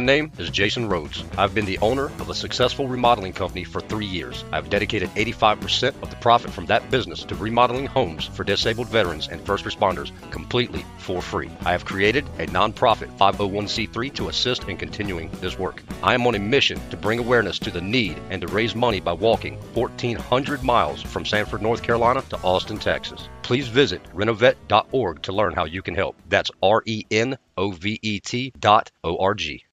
My name is Jason Rhodes. I've been the owner of a successful remodeling company for three years. I've dedicated 85% of the profit from that business to remodeling homes for disabled veterans and first responders completely for free. I have created a nonprofit 501c3 to assist in continuing this work. I am on a mission to bring awareness to the need and to raise money by walking 1,400 miles from Sanford, North Carolina to Austin, Texas. Please visit renovet.org to learn how you can help. That's R E N O V E T dot O R G.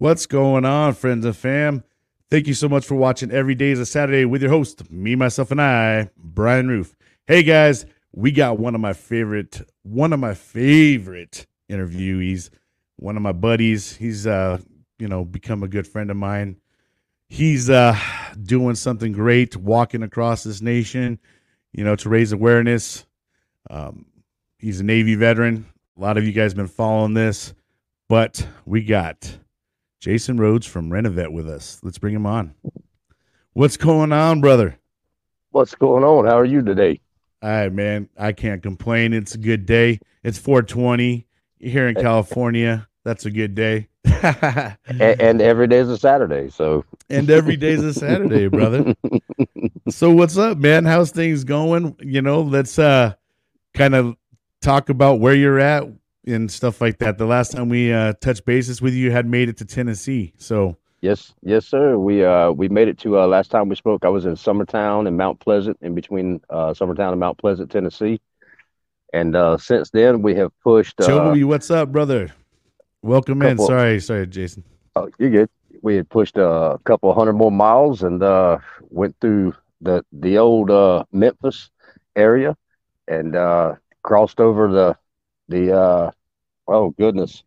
What's going on, friends and fam? Thank you so much for watching Every Day is a Saturday with your host, me, myself, and I, Brian Roof. Hey guys, we got one of my favorite, one of my favorite interviewees, one of my buddies. He's uh, you know, become a good friend of mine. He's uh doing something great, walking across this nation, you know, to raise awareness. Um, he's a Navy veteran. A lot of you guys have been following this, but we got Jason Rhodes from Renovet with us. Let's bring him on. What's going on, brother? What's going on? How are you today? All right, man. I can't complain. It's a good day. It's 420 here in California. That's a good day. and, and every day is a Saturday, so and every day's a Saturday, brother. so what's up, man? How's things going? You know, let's uh kind of talk about where you're at, and stuff like that. The last time we uh, touched bases with you, you had made it to Tennessee. So yes, yes, sir. We uh we made it to uh, last time we spoke. I was in Summertown and Mount Pleasant, in between uh, Summertown and Mount Pleasant, Tennessee. And uh, since then, we have pushed. Uh, what's up, brother? Welcome couple, in. Sorry, sorry, Jason. Oh, you're good. We had pushed a couple hundred more miles and uh, went through the the old uh, Memphis area and uh, crossed over the the uh, oh goodness,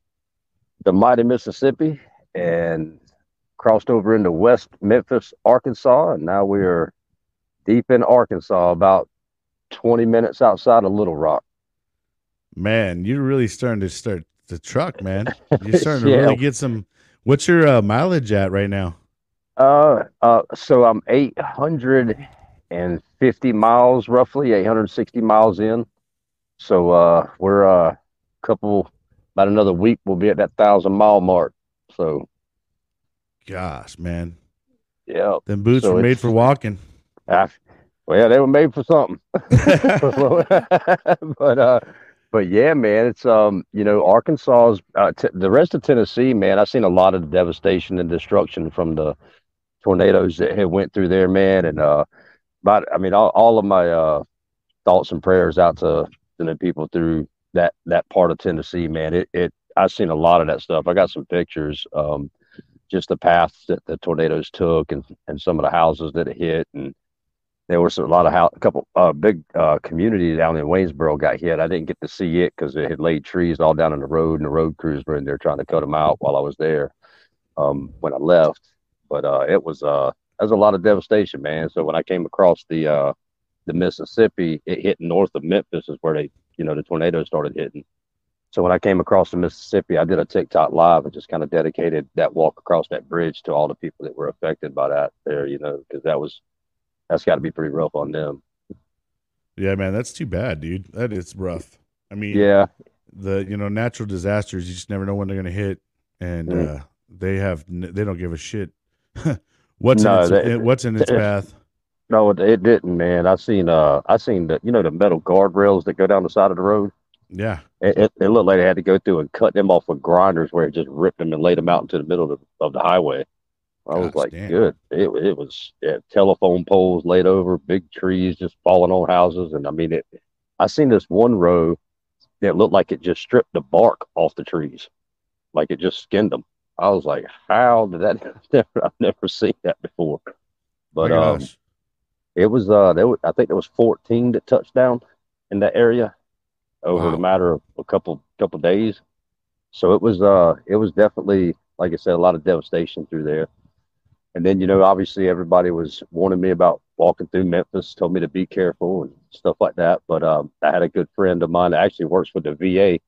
the mighty Mississippi, and crossed over into West Memphis, Arkansas, and now we are deep in Arkansas, about 20 minutes outside of Little Rock. Man, you're really starting to start the truck, man. You're starting yeah. to really get some. What's your uh, mileage at right now? Uh, uh, so I'm 850 miles, roughly 860 miles in. So uh, we're a uh, couple about another week we'll be at that thousand mile mark. So, gosh, man, yeah, them boots so were made for walking. I, well, they were made for something. but uh, but yeah, man, it's um, you know, Arkansas's uh, t- the rest of Tennessee, man. I've seen a lot of devastation and destruction from the tornadoes that had went through there, man. And uh, but I mean, all, all of my uh thoughts and prayers out to, to people through that that part of Tennessee, man. It it I've seen a lot of that stuff. I got some pictures, um, just the paths that the tornadoes took, and and some of the houses that it hit, and there was a lot of house, a couple uh, big uh, communities down in Waynesboro got hit. I didn't get to see it because it had laid trees all down in the road, and the road crews were in there trying to cut them out while I was there um, when I left. But uh, it was uh, that was a lot of devastation, man. So when I came across the uh, the Mississippi, it hit north of Memphis is where they you know the tornado started hitting. So when I came across the Mississippi, I did a TikTok live and just kind of dedicated that walk across that bridge to all the people that were affected by that there, you know, because that was that's got to be pretty rough on them. Yeah, man, that's too bad, dude. That is rough. I mean, yeah, the you know natural disasters, you just never know when they're going to hit, and mm. uh, they have they don't give a shit what's no, in its, they, what's in its path. No, it didn't, man. I seen uh, I seen the you know the metal guardrails that go down the side of the road. Yeah, it, it, it, looked like they had to go through and cut them off with grinders, where it just ripped them and laid them out into the middle of the, of the highway. I was like, damn. good. It it was yeah, telephone poles laid over, big trees just falling on houses, and I mean it. I seen this one row that looked like it just stripped the bark off the trees, like it just skinned them. I was like, how did that? I've never seen that before. But um, it was uh there was, I think there was 14 that touched down in that area over wow. the matter of a couple couple days. So it was uh it was definitely like I said a lot of devastation through there. And then you know obviously everybody was warning me about walking through Memphis, told me to be careful and stuff like that. But um, I had a good friend of mine that actually works with the VA.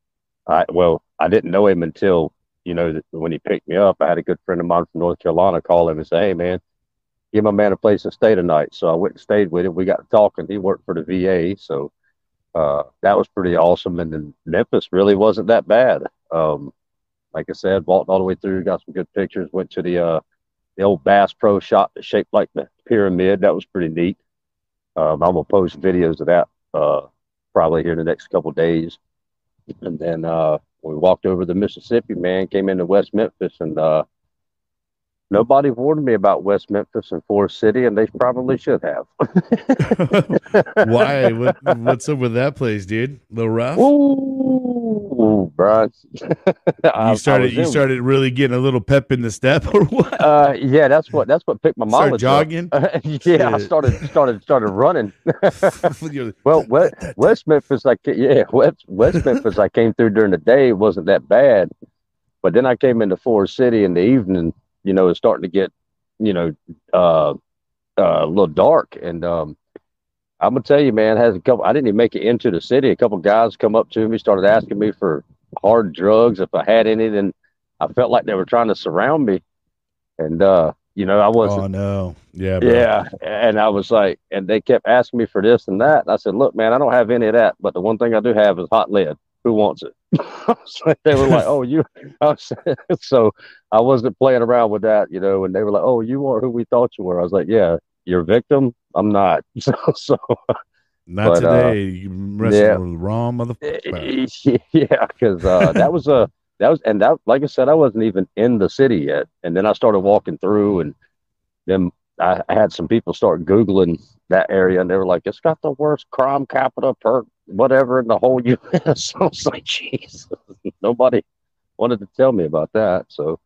I, well, I didn't know him until you know when he picked me up. I had a good friend of mine from North Carolina call him and say, "Hey, man, give my man a place to stay tonight." So I went and stayed with him. We got talking. He worked for the VA, so uh, that was pretty awesome. And then Memphis really wasn't that bad. Um, like I said, walked all the way through, got some good pictures. Went to the uh, the old Bass Pro shop that shaped like the pyramid. That was pretty neat. Um, I'm gonna post videos of that uh, probably here in the next couple days. And then uh, we walked over the Mississippi. Man came into West Memphis, and uh, nobody warned me about West Memphis and Forest City, and they probably should have. Why? What, what's up with that place, dude? A little rough. Ooh, bro. you started. You started really getting a little pep in the step, or what? Uh, yeah, that's what. That's what picked my Start jogging. Up. yeah, I started started started running. Well, West, West Memphis, I yeah, West West Memphis, I came through during the day. It wasn't that bad, but then I came into Forest City in the evening. You know, it's starting to get, you know, uh, uh, a little dark, and um, I'm gonna tell you, man, has a couple. I didn't even make it into the city. A couple guys come up to me, started asking me for hard drugs if I had any. Then I felt like they were trying to surround me, and uh, you know, I wasn't. oh no. Yeah. Bro. Yeah, and I was like, and they kept asking me for this and that. And I said, look, man, I don't have any of that, but the one thing I do have is hot lead. Who wants it? so they were like, oh, you. I was, so I wasn't playing around with that, you know. And they were like, oh, you are who we thought you were. I was like, yeah, you're a victim. I'm not. So, so Not But, uh, today. you wrestled yeah. with the wrong motherfucker. yeah, because uh, that was a that was and that like I said, I wasn't even in the city yet, and then I started walking through, and then I, I had some people start googling that area, and they were like, "It's got the worst crime capital per whatever in the whole U.S." I was like, "Jesus, nobody wanted to tell me about that." So,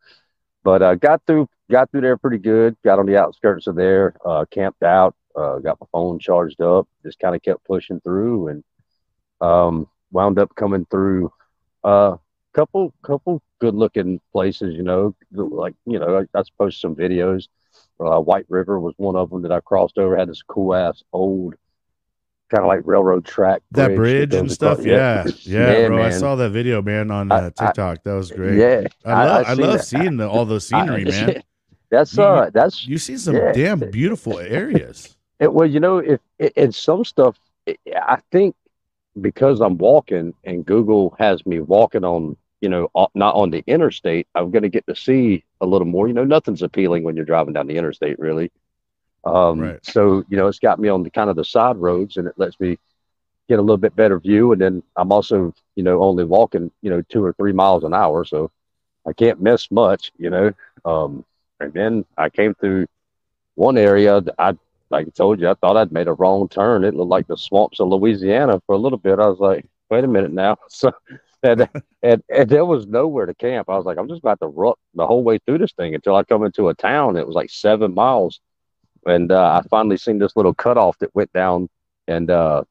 but uh, got through got through there pretty good. Got on the outskirts of there, uh, camped out, uh, got my phone charged up, just kind of kept pushing through, and um, wound up coming through a uh, couple couple good looking places. You know, like you know, I, I posted some videos. Uh, White River was one of them that I crossed over. Had this cool ass old, kind of like railroad track. That bridge and stuff. across- Yeah. Yeah, Yeah, bro. I saw that video, man, on I- uh, I- TikTok. that was great. Yeah, I love, I, seen love that. seeing the, all the scenery, I- man. That's You- uh, that's You see some Yeah. damn beautiful areas. It, well, you know, if and some stuff, it, I think because I'm walking and Google has me walking on, you know, not on the interstate, I'm going to get to see a little more. You know, nothing's appealing when you're driving down the interstate, really. Um, Right. So, you know, it's got me on the kind of the side roads and it lets me get a little bit better view. And then I'm also, you know, only walking, you know, two or three miles an hour. So I can't miss much, you know. Um, and then I came through one area that I like I told you, I thought I'd made a wrong turn. It looked like the swamps of Louisiana for a little bit. I was like, wait a minute now. So, and, and, and there was nowhere to camp. I was like, I'm just about to rut the whole way through this thing until I come into a town. It was like seven miles. And uh, I finally seen this little cutoff that went down and uh,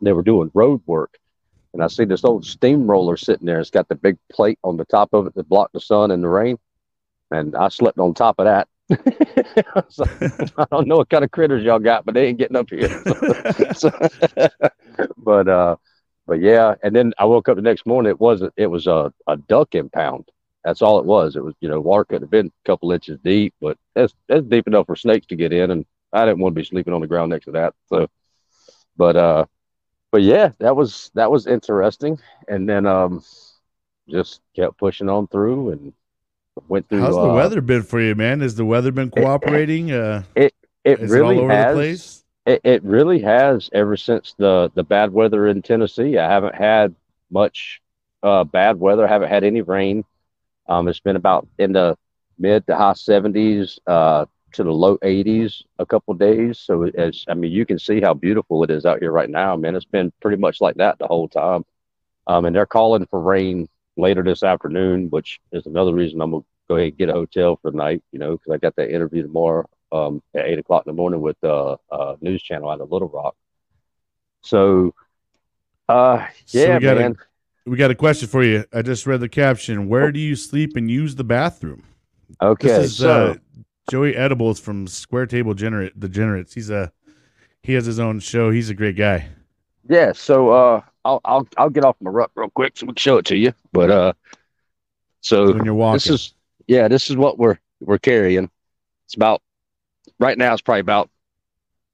they were doing road work. And I see this old steamroller sitting there. It's got the big plate on the top of it that blocked the sun and the rain. And I slept on top of that. I, I don't know what kind of critters y'all got, but they ain't getting up here. So, but uh, but yeah, and then I woke up the next morning. It wasn't. It was a, a duck impound. That's all it was. It was you know water could have been a couple inches deep, but that's that's deep enough for snakes to get in, and I didn't want to be sleeping on the ground next to that. So, but uh, but yeah, that was that was interesting, and then um, just kept pushing on through and went through. How's the uh, weather been for you, man? Has the weather been cooperating? Uh, It is really it has. It, it really has ever since the the bad weather in Tennessee. I haven't had much uh, bad weather. I haven't had any rain. Um, it's been about in the mid to high seventies uh, to the low eighties a couple days. So as I mean, you can see how beautiful it is out here right now. Man, it's been pretty much like that the whole time. Um, and they're calling for rain later this afternoon, which is another reason I'm gonna go ahead and get a hotel for the night. You know, because I got that interview tomorrow um, at eight o'clock in the morning with uh, uh, news channel out of Little Rock. So, uh, So yeah, we got man. We got a question for you. I just read the caption. Where do you sleep and use the bathroom? Okay, This is so uh, Joey Edibles from Square Table Generate Degenerates. He's a he has his own show. He's a great guy. Yeah, so uh, I'll I'll I'll get off my ruck real quick so we can show it to you. But uh, so When you're walking. this is yeah, this is what we're we're carrying. It's about right now. It's probably about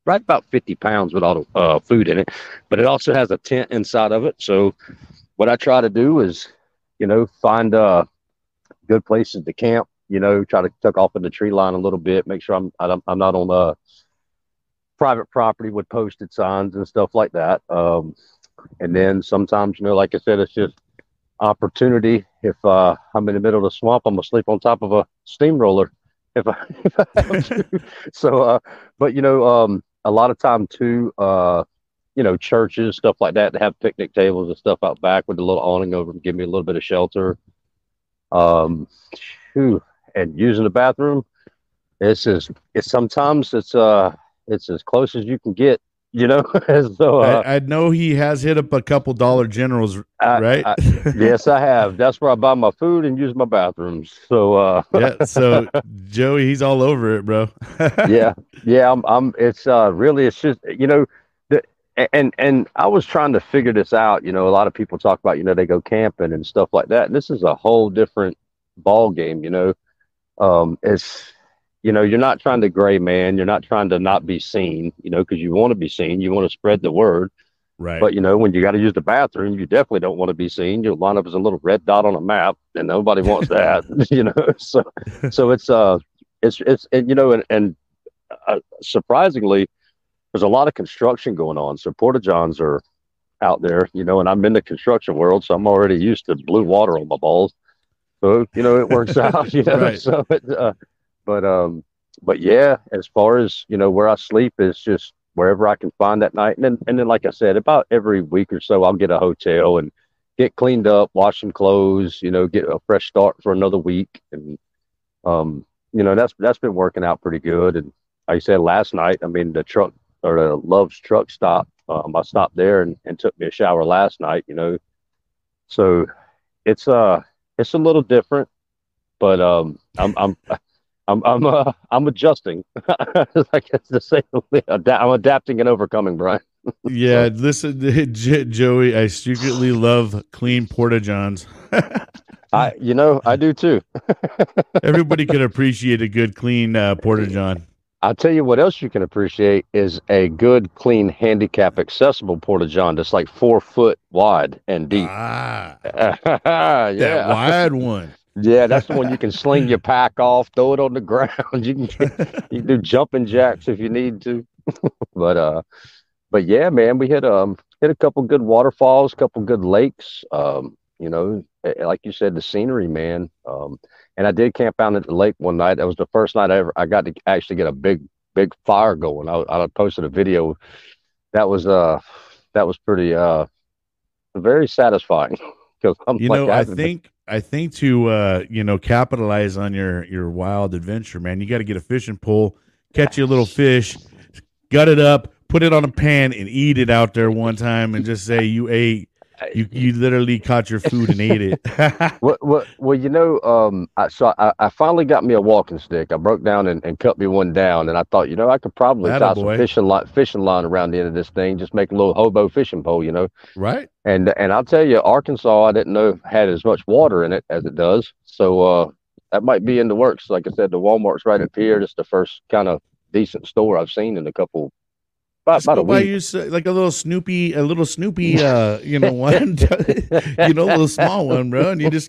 right about fifty pounds with all the uh, food in it, but it also has a tent inside of it. So what I try to do is, you know, find uh good places to camp. You know, try to tuck off in the tree line a little bit. Make sure I'm I'm I'm not on uh private property with posted signs and stuff like that. Um, and then sometimes, you know, like I said, it's just opportunity. If uh, I'm in the middle of the swamp, I'm gonna sleep on top of a steamroller. If I, if I have to. so, uh, but you know, um, a lot of time too, uh, you know, churches, stuff like that, to have picnic tables and stuff out back with a little awning over them, give me a little bit of shelter. Um, whew, and using the bathroom, it's as it's sometimes it's uh it's as close as you can get, you know. so uh, I, I know he has hit up a couple Dollar Generals, I- right? I- yes, I have. That's where I buy my food and use my bathrooms. So uh, yeah. So Joey, he's all over it, bro. yeah, yeah. I'm. I'm. It's uh, really. It's just you know, and and I was trying to figure this out. You know, a lot of people talk about you know they go camping and stuff like that. And this is a whole different ball game. You know, um, it's you know you're not trying to gray man. You're not trying to not be seen. You know, because you want to be seen. You want to spread the word. right. But you know, when you got to use the bathroom, you definitely don't want to be seen. You'll line up as a little red dot on a map, and nobody wants that. you know, so so it's uh, it's it's and you know, and and uh, surprisingly, there's a lot of construction going on. So porta johns are out there, you know, and I'm in the construction world, so I'm already used to blue water on my balls. So you know, it works out. You know, Right. so it, uh, but um, but yeah, as far as you know, where I sleep is just wherever I can find that night. And then, and then, like I said, about every week or so, I'll get a hotel and get cleaned up, wash some clothes, you know, get a fresh start for another week. And, um, you know, that's, that's been working out pretty good. And like I said, last night, I mean, the truck or the Love's truck stop, um, I stopped there and, and took me a shower last night, you know, so it's, uh, it's a little different, but, um, I'm, I'm, I'm I'm uh, I'm adjusting. I guess to say the least. Ada- I'm adapting and overcoming, Brian. yeah. Listen, J- Joey, I secretly love clean porta johns. I you know I do too. Everybody could appreciate a good clean uh, porta john. I'll tell you what else you can appreciate is a good, clean, handicap accessible porta john that's like four foot wide and deep. Ah, yeah, that wide one. yeah, that's the one you can sling your pack off, throw it on the ground. You can you can do jumping jacks if you need to. but uh, but yeah, man, we hit um hit a couple good waterfalls, couple good lakes. Um, you know, like you said, the scenery, man. Um, and I did camp out at the lake one night. That was the first night I ever I got to actually get a big big fire going. I I posted a video. That was uh that was pretty uh very satisfying because I'm You like know, I been- think I think to uh, you know capitalize on your your wild adventure, man, you got to get a fishing pole, catch you a little fish, gut it up, put it on a pan, and eat it out there one time, and just say you ate. You you literally caught your food and ate it. Well, well, well, you know, um, I so I, I finally got me a walking stick. I broke down and, and cut me one down, and I thought, you know, I could probably tie some Attaboy. fishing line fishing line around the end of this thing, just make a little hobo fishing pole, you know. right? And and I'll tell you, Arkansas, I didn't know had as much water in it as it does. So uh, that might be in the works. Like I said, the Walmart's right up here. It's the first kind of decent store I've seen in a couple about, about a buy week. you like a little Snoopy, a little Snoopy, uh, you know, one, you know, a little small one, bro, and you just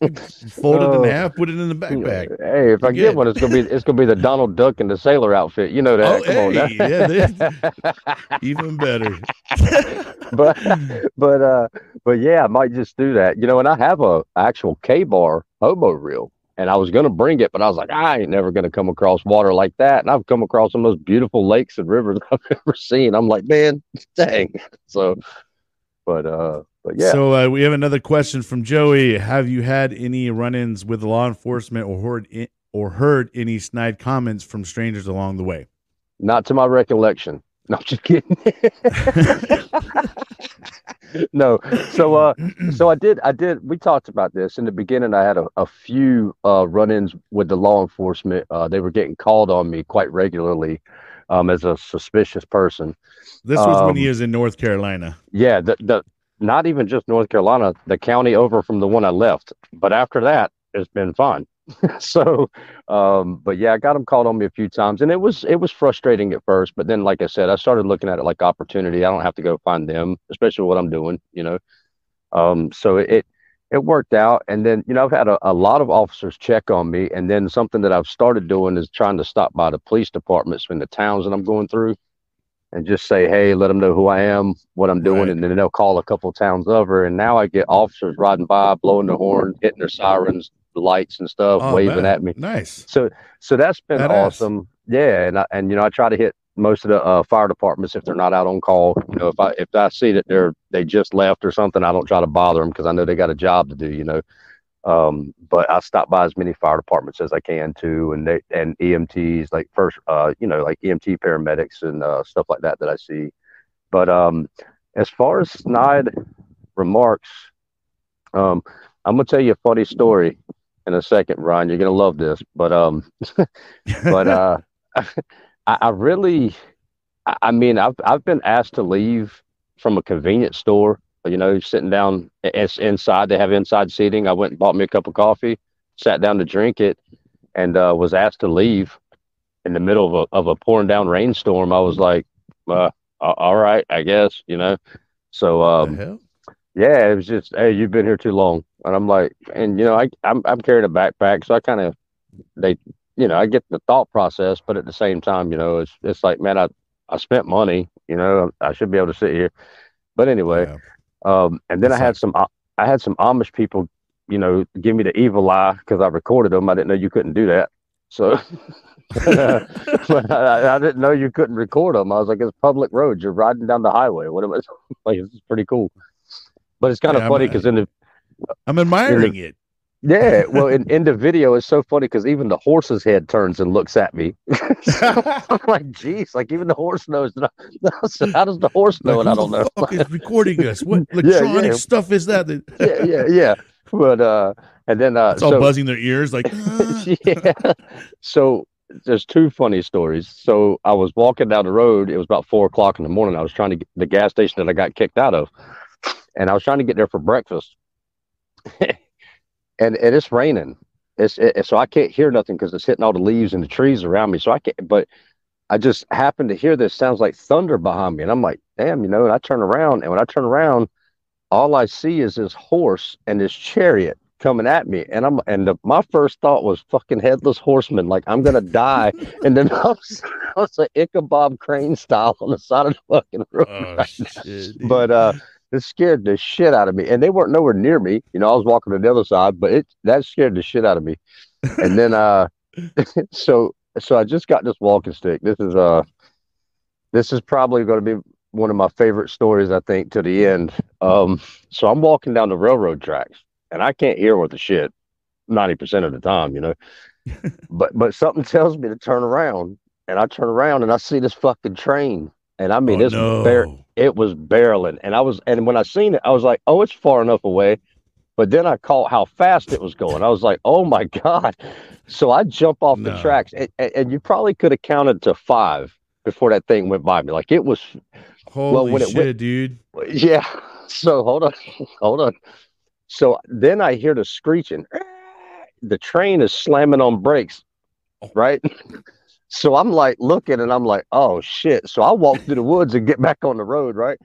fold it Oh. in half, put it in the backpack. Hey, if I You're get one, it's gonna be it's gonna be the Donald Duck and the sailor outfit. You know that. Oh, Come hey, now. yeah, Even better. but but uh but yeah, I might just do that. You know, and I have a actual Ka-Bar hobo reel. And I was gonna bring it, but I was like, I ain't never gonna come across water like that. And I've come across some of those beautiful lakes and rivers I've ever seen. I'm like, man, dang. So but uh but yeah. So uh, we have another question from Joey. Have you had any run-ins with law enforcement or heard i- or heard any snide comments from strangers along the way? Not to my recollection. No, I'm just kidding. No. So uh so I did I did we talked about this in the beginning I had a, a few uh run-ins with the law enforcement. Uh they were getting called on me quite regularly. um, as a suspicious person. This was when he Um, was in North Carolina. Yeah, the the not even just North Carolina, the county over from the one I left. But after that, it's been fine. so, um, but yeah, I got them called on me a few times, and it was it was frustrating at first. But then, like I said, I started looking at it like opportunity. I don't have to go find them, especially what I'm doing, you know. Um, so it it worked out, and then you know I've had a, a lot of officers check on me, and then something that I've started doing is trying to stop by the police departments in the towns that I'm going through and just say, hey, let them know who I am, what I'm doing, Right. and then they'll call a couple towns over. And now I get officers riding by, blowing their horn, hitting their sirens, lights and stuff, Oh, waving man. at me. Nice. So, so that's been Badass. awesome. Yeah, and I, and you know I try to hit most of the uh, fire departments if they're not out on call. You know, if I if I see that they're they just left or something, I don't try to bother them because I know they got a job to do. You know. Um, but I stop by as many fire departments as I can too, and they and EMTs like first, uh, you know, like EMT paramedics and uh, stuff like that that I see. But um, as far as snide remarks, um, I'm gonna tell you a funny story in a second, Ron. You're gonna love this, but um, but uh, I, I really, I, I mean, I've I've been asked to leave from a convenience store. You know, sitting down, it's inside. They have inside seating. I went and bought me a cup of coffee, sat down to drink it, and uh, was asked to leave in the middle of a of a pouring down rainstorm. I was like, uh, all right, I guess. You know, so um, yeah, it was just, hey, you've been here too long. And I'm like, and you know, I I'm I'm carrying a backpack, so I kind of they you know, I get the thought process, but at the same time, you know, it's it's like, man, I I spent money, you know, I should be able to sit here. But anyway, Yeah. um and then I It's had some I had some Amish people, you know, give me the evil eye because I recorded them. I didn't know you couldn't do that. So but I, I didn't know you couldn't record them. I was like, it's public roads. You're riding down the highway. What am I like? This is pretty cool. But it's kind of funny because in the I'm admiring it. yeah, well, in, in the video, it's so funny because even the horse's head turns and looks at me. I'm like, geez, like even the horse knows that. I, so how does the horse know? Like, and I don't know. fuck is recording us? What electronic yeah. stuff is that? that yeah, yeah, yeah. But uh, and then uh, it's all so buzzing their ears like "Ah." yeah. So there's two funny stories. So I was walking down the road. It was about four o'clock in the morning. I was trying to get the gas station that I got kicked out of, and I was trying to get there for breakfast. and and it's raining. It's it, so I can't hear nothing because it's hitting all the leaves and the trees around me. So I can't. But I just happened to hear this sounds like thunder behind me, and I'm like, damn, you know. And I turn around, and when I turn around, all I see is this horse and this chariot coming at me, and I'm and the, my first thought was fucking headless horseman, like I'm gonna die, and then I was, I was like Ichabod Crane style on the side of the fucking road. oh shit. dude. But uh, it scared the shit out of me, and they weren't nowhere near me. You know, I was walking to the other side, but it that scared the shit out of me. And then uh, so so I just got this walking stick. This is uh, this is probably going to be one of my favorite stories, I think, to the end. Um, so I'm walking down the railroad tracks, and I can't hear worth a shit ninety percent of the time, you know. but but something tells me to turn around, and I turn around and I see this fucking train, and I mean oh, it's no. bare it was barreling. And i was and when i seen it i was like oh it's far enough away. But then i caught how fast it was going. I was like oh my god. So i jump off the tracks. And, and, you probably could have counted to five before that thing went by me. Like it was Holy when it shit, went- dude. yeah. So hold on hold on. So then i hear the screeching. The train is slamming on brakes oh. right so i'm like looking and i'm like oh shit. So i walk through the woods and get back on the road right?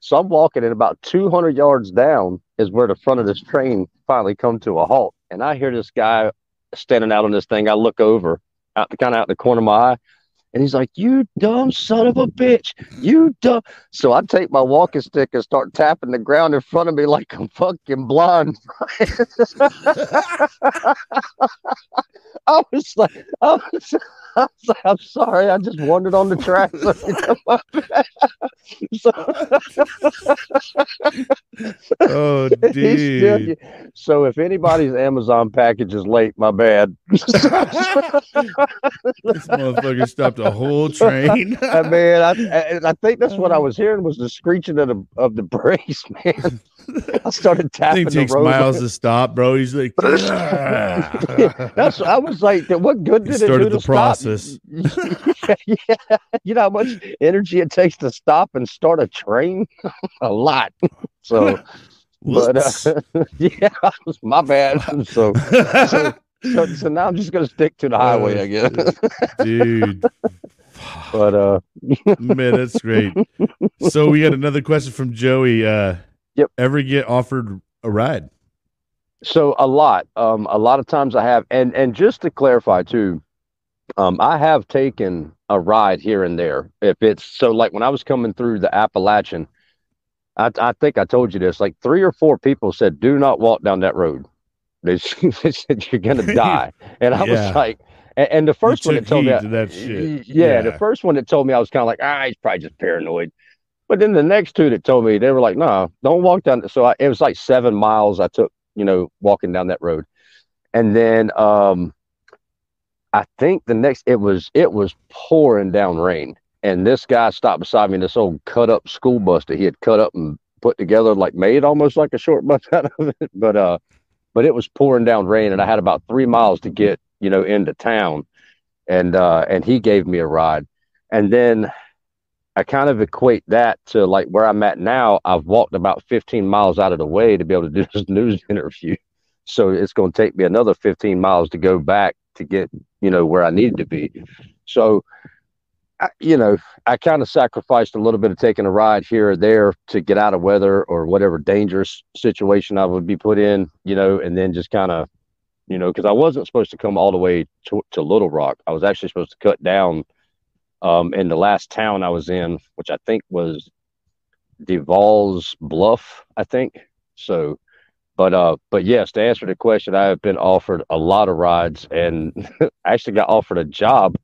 So i'm walking and about 200 yards down is where the front of this train finally come to a halt. And i hear this guy standing out on this thing. I look over out kind of out the corner of my eye and he's like you dumb son of a bitch. You dumb so I take my walking stick and start tapping the ground in front of me like I'm fucking blind. I was like, I was, I was like, I'm sorry, I just wandered on the track. so, Oh, he's still- dude. so if anybody's Amazon package is late, my bad. This motherfucker stopped a whole train. Man, I, I I think that's what I was hearing was the screeching of the of the brakes, man. I started tapping. Thing takes the road. miles to stop, bro. He's like, That's I was like, what good did it do to the process. Stop? yeah, you know how much energy it takes to stop and start a train? a lot. So, but uh, yeah, my bad. So, so, so, so now I'm just gonna stick to the highway, I guess. dude. but uh, Man, that's great. So we got another question from Joey. Uh, Yep. Ever get offered a ride? So a lot, um, a lot of times I have, and and just to clarify too, um, I have taken a ride here and there. If it's so, like when I was coming through the Appalachian, I I think I told you this. Like three or four people said, "Do not walk down that road." They, they said you're gonna die, and I Yeah. was like, and, and the first one that told me, to that shit. yeah, the first one that told me, I was kind of like, ah, he's probably just paranoid. But then the next two that told me, they were like, no, don't walk down. So I, it was like seven miles I took, you know, walking down that road. And then um, I think the next, it was, it was pouring down rain. And this guy stopped beside me in this old cut up school bus that he had cut up and put together, like made almost like a short bus out of it. But, uh, but it was pouring down rain and I had about three miles to get, you know, into town. And, uh, and he gave me a ride. And then I kind of equate that to like where I'm at now. I've walked about 15 miles out of the way to be able to do this news interview. So it's going to take me another 15 miles to go back to get, you know, where I needed to be. So, I, you know, I kind of sacrificed a little bit of taking a ride here or there to get out of weather or whatever dangerous situation I would be put in, you know, and then just kind of, you know, because I wasn't supposed to come all the way to, to Little Rock. I was actually supposed to cut down um, in the last town I was in, which I think was De Valls Bluff, I think. So, but uh, but yes, to answer the question, I have been offered a lot of rides, and actually got offered a job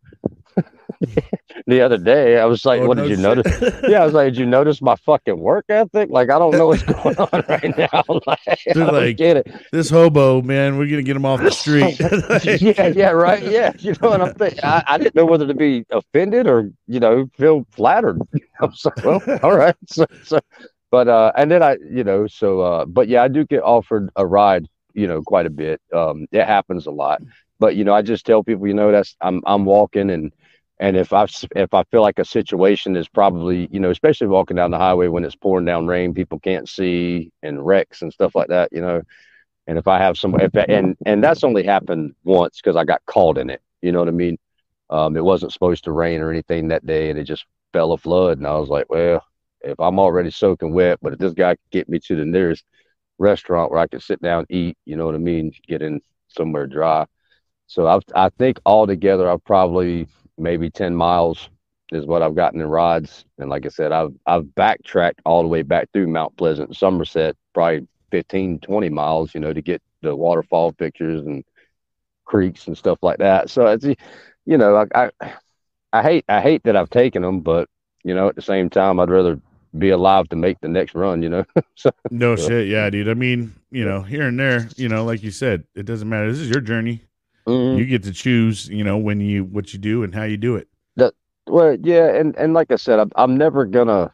the other day. I was like, Oh, "What no did you shit. notice?" yeah, I was like, "Did you notice my fucking work ethic? Like, I don't know what's going on right now. like, I They're don't like, get it." This hobo, man, we're gonna get him off the street. yeah, yeah, right. Yeah, you know what I'm thinking. I, I didn't know whether to be offended or you know feel flattered. I was like, well, all right. So, so, but uh, and then I, you know, so uh, but yeah, I do get offered a ride, you know, quite a bit. Um, it happens a lot, but you know, I just tell people, you know, that's I'm I'm walking and and if I if I feel like a situation is probably you know, especially walking down the highway when it's pouring down rain, people can't see and wrecks and stuff like that, you know. And if I have some, if and and that's only happened once because I got caught in it. You know what I mean? Um, it wasn't supposed to rain or anything that day, and it just fell a flood. And I was like, well, if I'm already soaking wet, but if this guy could get me to the nearest restaurant where I could sit down, eat, you know what I mean, get in somewhere dry. So I've, I think altogether I've probably maybe 10 miles is what I've gotten in rides. And like I said, I've, I've backtracked all the way back through Mount Pleasant, Somerset, probably 15, 20 miles, you know, to get the waterfall pictures and creeks and stuff like that. So it's, you know, I, I, I hate, I hate that I've taken them, but you know, at the same time, I'd rather be alive to make the next run, you know? so, no shit, yeah, dude. I mean, you know, here and there, you know, like you said, it doesn't matter. This is your journey. Mhm. You get to choose, you know, when you what you do and how you do it. Well, yeah, and and like I said, I'm I'm never gonna.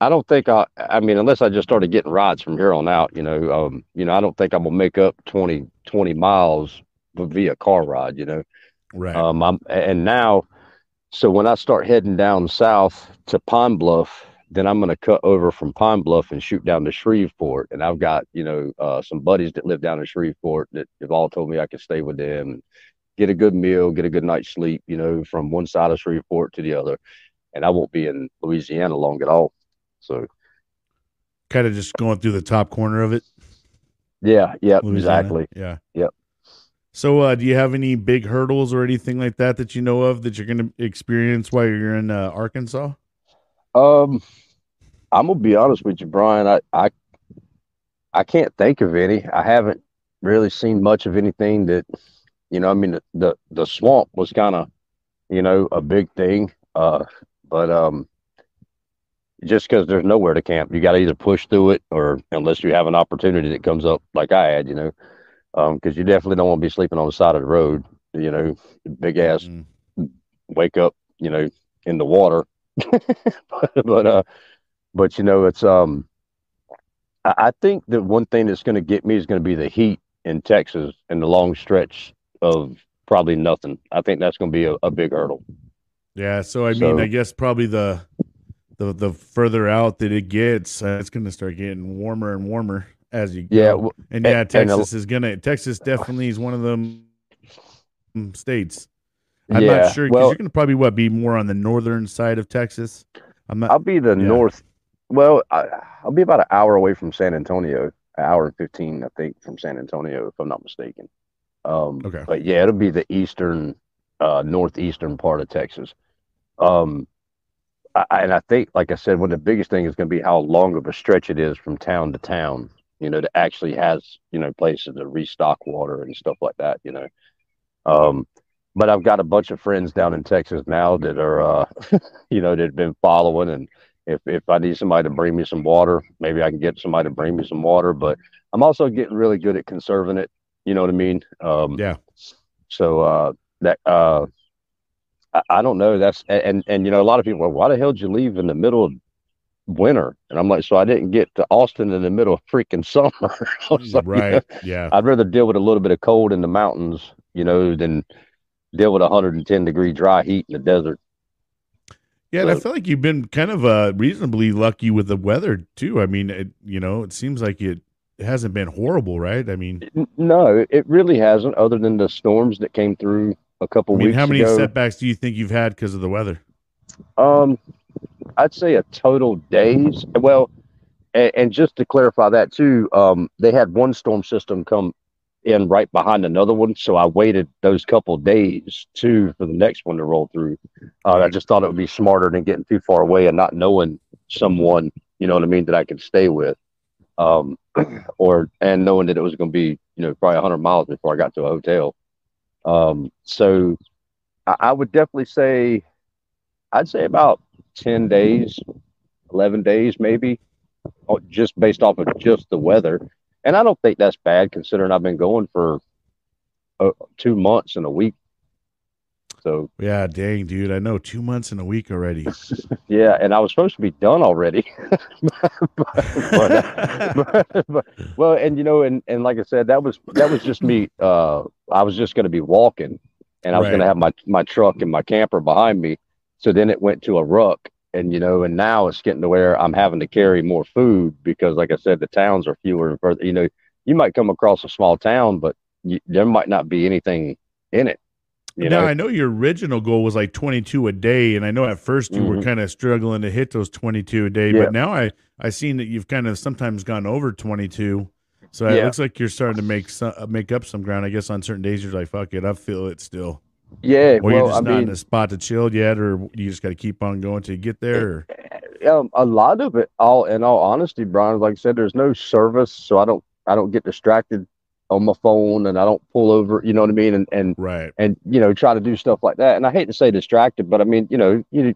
I don't think I. I mean, unless I just started getting rides from here on out, you know, um, you know, I don't think I'm gonna make up 20, 20 miles via car ride, you know. Right. Um, I'm and now, so when I start heading down south to Pine Bluff, then I'm gonna cut over from Pine Bluff and shoot down to Shreveport, and I've got you know uh, some buddies that live down in Shreveport that have all told me I can stay with them, get a good meal, get a good night's sleep, you know, from one side of Shreveport to the other, and I won't be in Louisiana long at all. So kind of just going through the top corner of it. yeah, yeah, Louisiana. exactly. Yeah. Yep. So, uh, do you have any big hurdles or anything like that that you know of that you're going to experience while you're in uh, Arkansas? Um, I'm gonna be honest with you, Brian. I, I I can't think of any. I haven't really seen much of anything that, you know. I mean, the the, the swamp was kind of, you know, a big thing. Uh, but um, just because there's nowhere to camp, you got to either push through it or unless you have an opportunity that comes up like I had, you know, um, because you definitely don't want to be sleeping on the side of the road. You know, big ass Mm. wake up, you know, in the water. but, but uh but you know, it's um I, I think that one thing that's going to get me is going to be the heat in Texas and the long stretch of probably nothing. I think that's going to be a, a big hurdle. Yeah, so I So- mean, I guess probably the the the further out that it gets, uh, it's going to start getting warmer and warmer as you go. Yeah, w- and yeah, and- and a- Texas is gonna. Texas definitely is one of them mm, states. I'm yeah. not sure because Well, you're going to probably what be more on the northern side of Texas. I'm not. I'll be the Yeah. north. Well, I, I'll be about an hour away from San Antonio, an hour and fifteen, I think, from San Antonio, if I'm not mistaken. Um, Okay. But yeah, it'll be the eastern, uh, northeastern part of Texas. Um, I, and I think, like I said, one of the biggest things is going to be how long of a stretch it is from town to town. You know, that actually has you know places to restock water and stuff like that. You know, um, but I've got a bunch of friends down in Texas now that are, uh, you know, that have been following. And if if I need somebody to bring me some water, maybe I can get somebody to bring me some water. But I'm also getting really good at conserving it. You know what I mean? Um, yeah, so uh, that uh, I, I don't know. That's and and you know a lot of people. Well, why the hell did you leave in the middle of winter? And I'm like, so I didn't get to Austin in the middle of freaking summer. Like, you know, right. Yeah, I'd rather deal with a little bit of cold in the mountains, you know, than deal with 110 degree dry heat in the desert. Yeah. And I feel like you've been kind of uh, reasonably lucky with the weather too. I mean, it, you know, it seems like it hasn't been horrible, right? I mean, No, it really hasn't, other than the storms that came through a couple I mean, weeks how many ago. setbacks do you think you've had because of the weather? Um, I'd say a total days. Well, and, and just to clarify that too, um, they had one storm system come in right behind another one, so I waited those couple days too for the next one to roll through. Uh, I just thought it would be smarter than getting too far away and not knowing someone, you know what I mean, that I could stay with, um, or and knowing that it was going to be, you know, probably 100 miles before I got to a hotel. Um, so I, I would definitely say, I'd say about 10 days, 11 days maybe, just based off of just the weather. And I don't think that's bad considering I've been going for uh, two months and a week. So, Yeah, dang, dude. I know two months and a week already. yeah, and I was supposed to be done already. but, but, but- well, and you know, and, and like I said, that was that was just me. Uh, I was just going to be walking, and I was going to have my my truck and my camper behind me. So then it went to a ruck, and you know, and now it's getting to where I'm having to carry more food because, like I said, the towns are fewer and further. You know, you might come across a small town, but you, there might not be anything in it. You now know, I know your original goal was like 22 a day, and I know at first you were Mhm. kind of struggling to hit those 22 a day, Yeah. but now I I seen that you've kind of sometimes gone over 22. So it looks like you're starting to make some, uh, make up some ground. I guess on certain days you're like, fuck it, I feel it still. Yeah. Or you're well, just I not in mean, a spot to chill yet, or you just got to keep on going till you get there. Or, um, a lot of it all in all honesty brian like i said there's no service so i don't i don't get distracted on my phone and i don't pull over you know what i mean and and right. and you know try to do stuff like that and i hate to say distracted but i mean you know you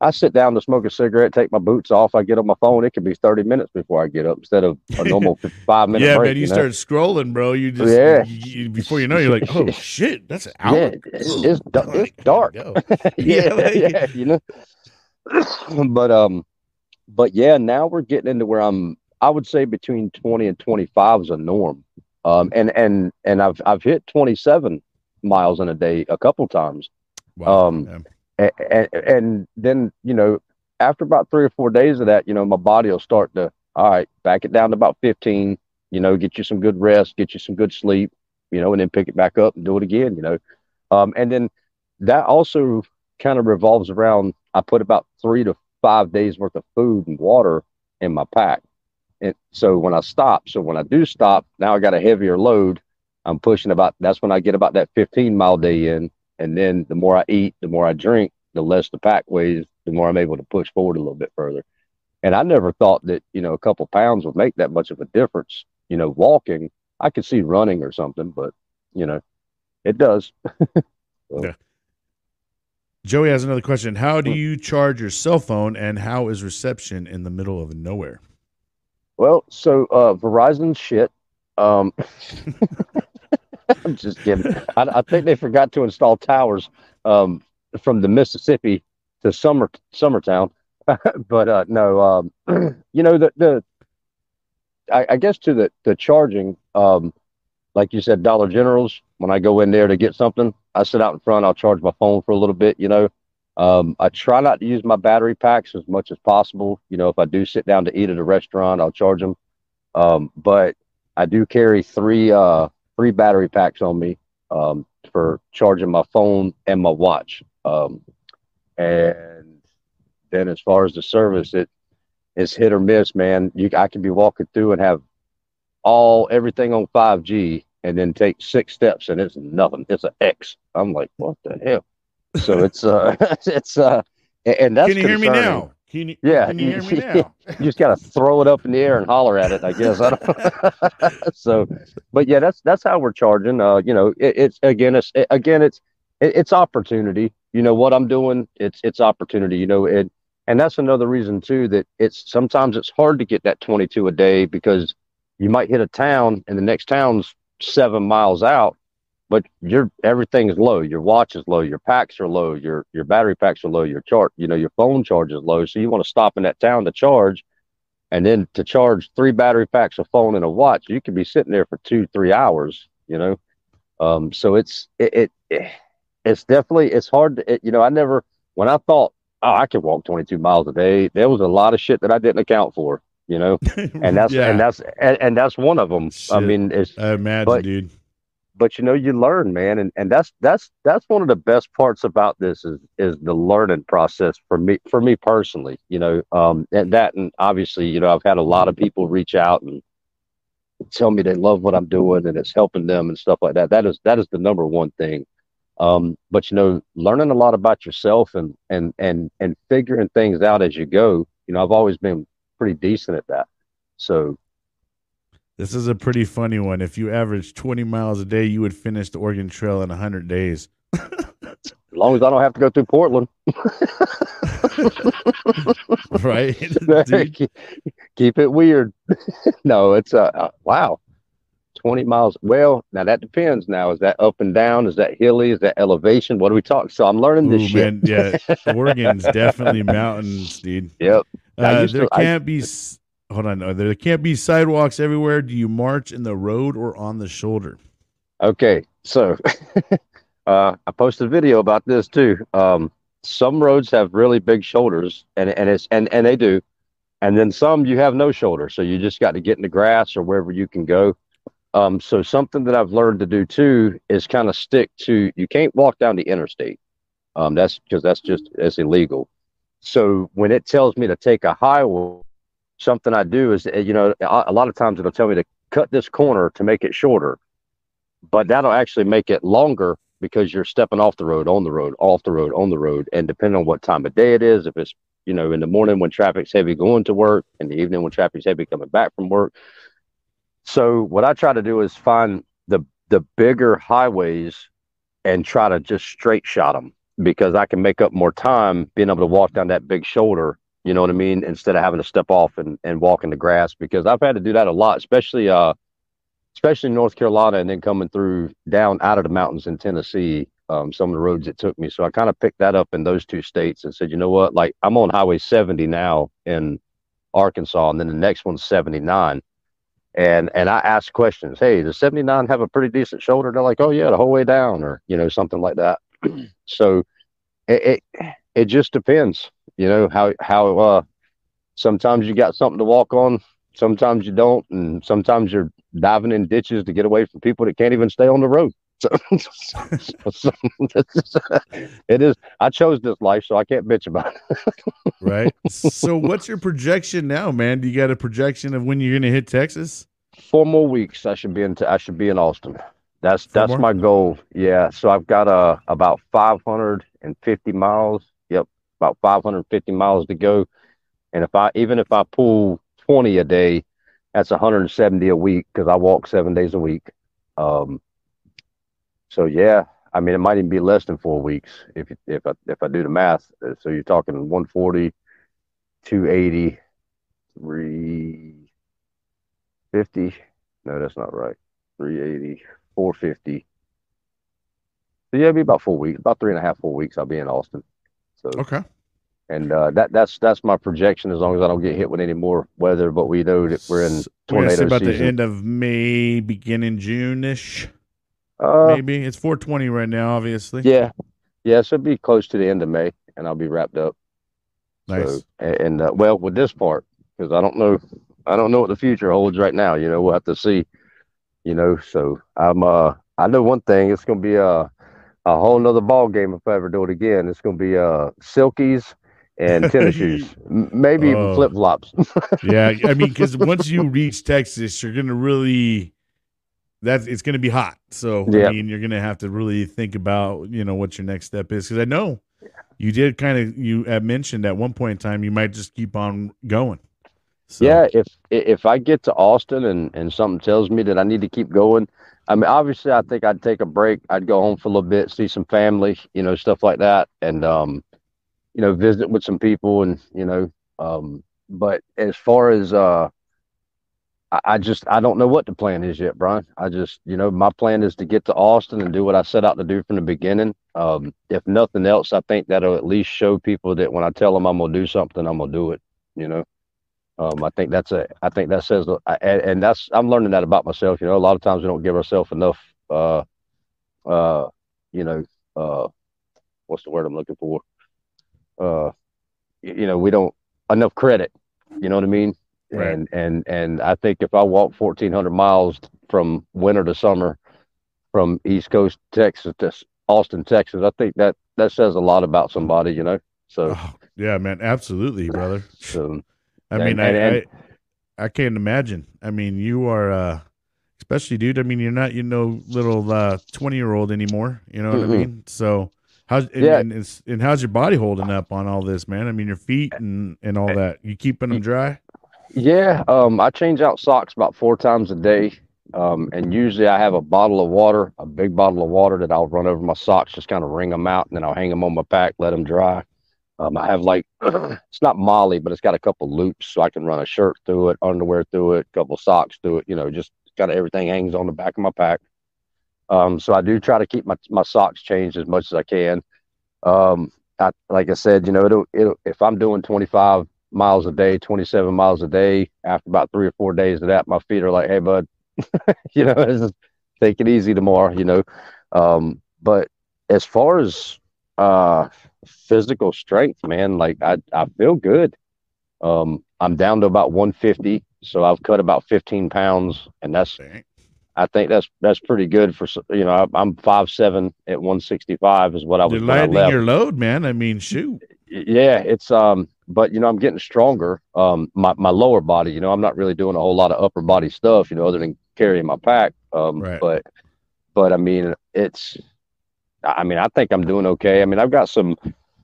i sit down to smoke a cigarette take my boots off i get on my phone it could be 30 minutes before i get up instead of a normal five minute Yeah, break man, you, you know? start scrolling, bro. You just Yeah. you- you- before you know, you're like, oh shit, that's an hour. yeah it's, it's dark yeah, like- yeah, you know. but um, but yeah, now we're getting into where I'm. I would say between twenty and twenty five is a norm. Um, and and and I've I've hit twenty seven miles in a day a couple times. Wow. Um. And, and then you know after about three or four days of that, you know, my body will start to all right, back it down to about fifteen. You know, get you some good rest, get you some good sleep. You know, and then pick it back up and do it again. You know, um, and then that also kind of revolves around I put about three to five days worth of food and water in my pack. And so when I stop, so when I do stop, now I got a heavier load. I'm pushing about that's when I get about that 15 mile day in. And then the more I eat, the more I drink, the less the pack weighs, the more I'm able to push forward a little bit further. And I never thought that, you know, a couple pounds would make that much of a difference. You know, walking, I could see running or something, but you know, it does. Joey has another question. How do you charge your cell phone, and how is reception in the middle of nowhere? Well, so uh Verizon shit. Um I'm just kidding. I, I think they forgot to install towers um from the Mississippi to Summer Summertown. but uh no, um you know the the I, I guess to the the charging, um, like you said, Dollar Generals. When I go in there to get something, I sit out in front. I'll charge my phone for a little bit. You know, um, I try not to use my battery packs as much as possible. You know, if I do sit down to eat at a restaurant, I'll charge them. Um, but I do carry three uh, three battery packs on me um, for charging my phone and my watch. Um, and then as far as the service, it is hit or miss, man. You I can be walking through and have all everything on 5G and then take six steps and it's nothing. It's an X. I'm like, what the hell? So it's uh it's uh and that's Can you hear me now? Can you, Yeah, can you hear me now? you just gotta throw it up in the air and holler at it, I guess. I don't so but yeah, that's that's how we're charging. Uh, you know, it, it's again it's it, again it's it, it's opportunity. You know what I'm doing, it's it's opportunity, you know, it and that's another reason too that it's sometimes it's hard to get that 22 a day because you might hit a town and the next town's seven miles out but your everything is low your watch is low your packs are low your your battery packs are low your chart you know your phone charge is low. So you want to stop in that town to charge and then to charge three battery packs of phone and a watch you could be sitting there for two three hours you know? Um so it's it, it it's definitely it's hard to, it, you know i never when i thought oh i could walk 22 miles a day there was a lot of shit that i didn't account for you know? And that's Yeah. and that's and, and that's one of them i mean it's I imagine, but- dude. But you know you learn man and and that's that's that's one of the best parts about this is is the learning process for me for me personally you know um and that and obviously you know i've had a lot of people reach out and tell me they love what i'm doing and it's helping them and stuff like that. That is that is the number one thing. Um but you know learning a lot about yourself and and and and figuring things out as you go you know i've always been pretty decent at that. So This is a pretty funny one. If you average 20 miles a day, you would finish the Oregon Trail in 100 days. as long as i don't have to go through portland right? Keep, keep it weird. no, it's uh, uh, wow, twenty miles. Well, now that depends. Now is that up and down? Is that hilly? Is that elevation? What do we talk? So I'm learning this Ooh, shit. man, yeah. Oregon's definitely mountains, dude. Yep. Uh, used to- there can't be. Hold on. There can't be sidewalks everywhere. Do you march in the road or on the shoulder? Okay, so uh, I posted a video about this too. Um, some roads have really big shoulders, and and it's and and they do, and then some you have no shoulder, so you just got to get in the grass or wherever you can go. Um, so something that I've learned to do too is kind of stick to. You can't walk down the interstate. Um, that's because that's just it's illegal. So when it tells me to take a highway, something I do is uh, you know a a lot of times it'll tell me to cut this corner to make it shorter but that'll actually make it longer because you're stepping off the road, on the road, off the road, on the road, and depending on what time of day it is, if it's you know in the morning when traffic's heavy going to work, in the evening when traffic's heavy coming back from work. So what I try to do is find the the bigger highways and try to just straight shot them because I can make up more time being able to walk down that big shoulder. You know what I mean? Instead of having to step off and, and walk in the grass because I've had to do that a lot, especially uh especially in North Carolina, and then coming through down out of the mountains in Tennessee. Um, some of the roads it took me, so I kind of picked that up in those two states and said, you know what, like I'm on Highway 70 now in Arkansas, and then the next one's 79. And and I asked questions. Hey, does 79 have a pretty decent shoulder? They're like, oh yeah, the whole way down, or you know something like that. so it, it it just depends, you know how how uh sometimes you got something to walk on, sometimes you don't, and sometimes you're diving in ditches to get away from people that can't even stay on the road. So, so it is. I chose this life, so I can't bitch about it. Right. so, what's your projection now, man? Do you got a projection of when you're going to hit Texas? Four more weeks, I should be in. I should be in Austin. That's Four that's more? my goal. Yeah. So I've got uh about 550 miles. About 550 miles to go. And if I even if I pull 20 a day, that's 170 a week because I walk seven days a week. Um. So yeah, I mean it might even be less than four weeks if if I if I do the math. Uh, So you're talking 140, 280, 350. No, that's not right. 380, 450. So yeah, it'll be about four weeks, about three and a half, four weeks. I'll be in Austin. So Okay. and uh, that that's that's my projection as long as I don't get hit with any more weather. But we know that we're in We're tornado say about season. the end of May, beginning June ish. uh, Maybe it's 420 right now. Obviously, yeah, yeah. So it'll be close to the end of May, and I'll be wrapped up. nice. So, and, and uh, well, with this part, because I don't know, I don't know what the future holds right now. You know, we'll have to see. You know, so I'm. Uh, I know one thing. It's gonna be a a whole nother ball game if I ever do it again. It's gonna be uh silkies and tennis shoes, maybe Oh. even flip flops. yeah, I mean, because once you reach Texas, you're gonna really that's it's gonna be hot. So Yeah. I mean, you're gonna have to really think about you know what your next step is. Because I know you did kind of you had mentioned at one point in time you might just keep on going. So, Yeah, if if I get to Austin and and something tells me that I need to keep going, I mean, obviously, I think I'd take a break. I'd go home for a little bit, see some family, you know, stuff like that, and um, you know, visit with some people, and you know, um, but as far as uh, I, I just I don't know what the plan is yet, Brian. I just you know, my plan is to get to Austin and do what I set out to do from the beginning. Um, if nothing else, I think that'll at least show people that when I tell them I'm gonna do something, I'm gonna do it. You know. Um, I think that's a. I think that says, and, and that's. I'm learning that about myself. You know, a lot of times we don't give ourselves enough. Uh, uh, you know, uh, what's the word I'm looking for? Uh, you know, we don't enough credit. You know what I mean? Right. And and and I think if I walk 1,400 miles from winter to summer, from East Coast Texas to Austin, Texas, I think that that says a lot about somebody. You know, so Oh, yeah, man, absolutely, brother. so I mean, I, and- I I can't imagine. I mean, you are uh especially dude, I mean, you're not you know little uh 20 year old anymore, you know what I Mm-mm. mean? So how's and, Yeah. and, it's, and how's your body holding up on all this, man? I mean, your feet and and all that. You keeping them dry? Yeah, um, I change out socks about four times a day. Um, and usually I have a bottle of water, a big bottle of water that I'll run over my socks, just kind of wring them out, and then I'll hang them on my pack, let them dry. Um, I have like, it's not MOLLE, but it's got a couple loops so I can run a shirt through it, underwear through it, a couple socks through it, you know, just kind of everything hangs on the back of my pack. Um, so I do try to keep my, my socks changed as much as I can. Um, I, like I said, you know, it'll, it'll, if I'm doing 25 miles a day, 27 miles a day. After about three or four days of that, my feet are like, hey, bud, you know, just take it easy tomorrow, you know. Um, but as far as uh, physical strength, man, like I, I feel good. Um, I'm down to about 150, so I've cut about 15 pounds, and that's Dang. I think that's that's pretty good for you know I, I'm five seven at 165 is what I was You're lightening your load, man. I mean, shoot. yeah it's um but you know i'm getting stronger um my, my lower body you know i'm not really doing a whole lot of upper body stuff you know other than carrying my pack um Right. but but i mean it's i mean i think i'm doing okay. I mean i've got some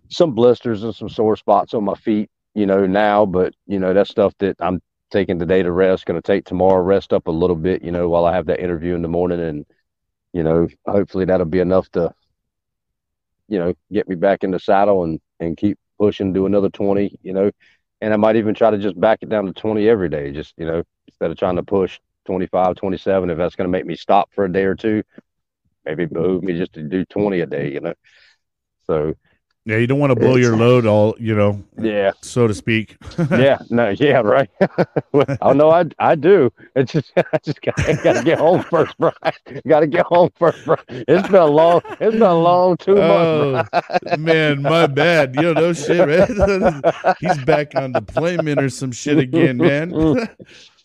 some blisters and some sore spots on my feet you know now but you know that's stuff that i'm taking today to rest going to take tomorrow rest up a little bit you know while i have that interview in the morning and you know hopefully that'll be enough to you know get me back in the saddle and and keep pushing do another 20 you know. And i might even try to just back it down to 20 every day just you know instead of trying to push 25 27 if that's going to make me stop for a day or two maybe move me just to do 20 a day you know so Yeah, you don't want to blow your load all, you know, yeah so to speak. yeah no yeah right oh no i i do it's just i just gotta, gotta get home first bro. gotta get home first bro. it's been a long it's been a long two oh, months Oh, man, my bad. You know, no shit, man. He's back on deployment or some shit again, man. Mm.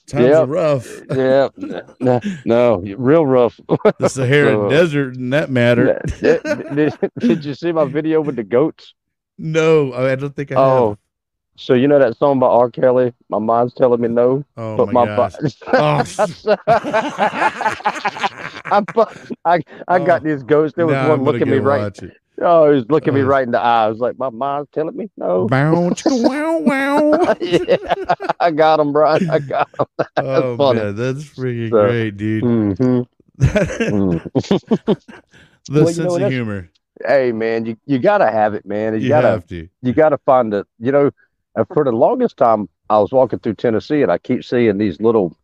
Times Yep. are rough. yeah no, no real rough The Sahara So- Desert in that matter. did, did- did you see my video with the goats? No, I don't think I oh, have. Oh, so you know that song by R. Kelly? My mind's telling me no, Oh, but my, my, gosh. bo- oh. I, I I got Oh, these goats. There was one looking me right. it. Oh, he was looking me Oh. right in the eye. I was like, my mind's telling me no. Bow, wow, wow. yeah, I got him, Brian. I got him. Oh funny. man, that's freaking So, great, dude. hmm the Well, you sense know, of humor. Hey, man, you, you gotta have it, man. You, You gotta have to. you got to find it. You know, uh, for the longest time, I was walking through Tennessee and I keep seeing these little,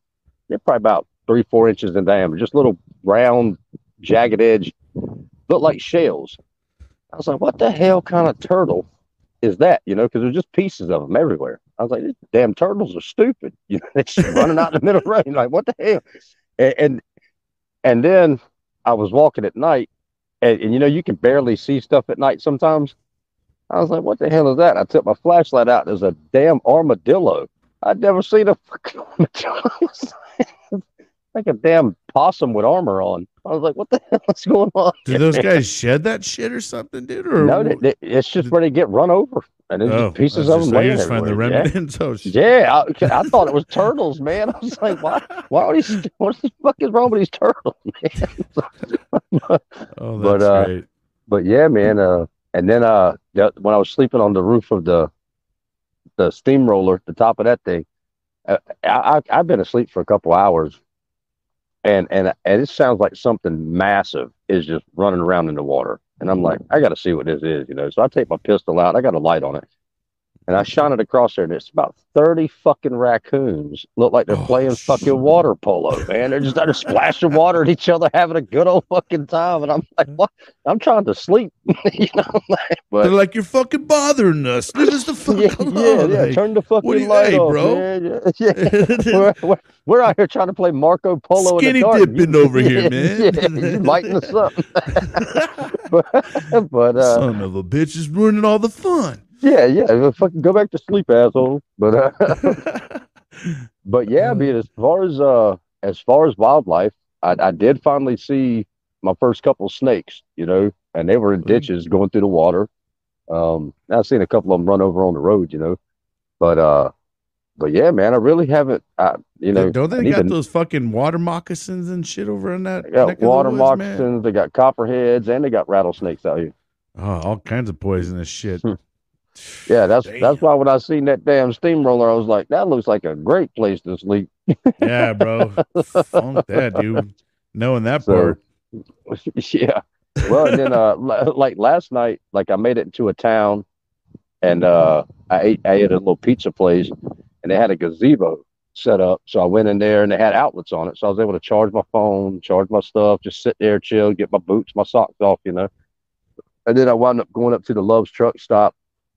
they're probably about three, four inches in diameter, just little round, jagged edge, look like shells. I was like, what the hell kind of turtle is that? You know, because there's just pieces of them everywhere. I was like, these damn turtles are stupid. You know, they're just running out in the middle of the rain. Like, what the hell? And, and and then I was walking at night, and, and you know, you can barely see stuff at night sometimes. I was like, what the hell is that? I took my flashlight out. There's a damn armadillo. I'd never seen a fucking armadillo. like a damn possum with armor on. I was like, what the hell is going on? Did those guys shed that shit or something, dude? Or No, they, they- it's just where they get run over, and then Oh, pieces of them laying just find the everywhere. Yeah. Oh. Yeah, I, I thought it was turtles, man. I was like, why? Why are these? What the fuck is wrong with these turtles, man? Oh, But, that's uh, great. but yeah, man. Uh, and then uh, that, when I was sleeping on the roof of the the steamroller, the top of that thing, uh, I, I I've been asleep for a couple hours, and and and it sounds like something massive is just running around in the water, and I'm like, I got to see what this is, you know. So I take my pistol out. I got a light on it. And I shine it across there, and it's about 30 fucking raccoons. Look like they're Oh, playing fucking water polo, man. They're just splashing water at each other, having a good old fucking time. And I'm like, what? I'm trying to sleep, you know? Like, but They're like, you're fucking bothering us. Leave us the fuck yeah, yeah, alone. yeah. Like, Turn the fucking you- light hey, off, bro. man. Yeah, yeah. we're, we're, we're out here trying to play Marco Polo Skinny in the dark. dipping over here, man. Yeah, you lighting us up. but but uh, Son of a bitch is ruining all the fun. Yeah, yeah. Fucking go back to sleep, asshole. But uh, but yeah, I mean, as far as uh, as far as wildlife, I, I did finally see my first couple snakes. You know, and they were in ditches going through the water. Um, I've seen a couple of them run over on the road. You know, but uh, but yeah, man, I really haven't. I, you know, Don't they got even- those fucking water moccasins and shit over in that? They got neck the water woods, man? moccasins, they got copperheads, and they got rattlesnakes out here. Oh, all kinds of poisonous shit. Yeah, that's Damn. that's why when I seen that damn steamroller, I was like, that looks like a great place to sleep. Yeah, bro. Funk that, dude. Knowing that So- part. yeah. Well, and then uh, like last night, like I made it into a town, and uh, I ate I ate at a little pizza place, and they had a gazebo set up. So I went in there, and they had outlets on it, so I was able to charge my phone, charge my stuff, just sit there, chill, get my boots, my socks off, you know. And then I wound up going up to the Love's truck stop,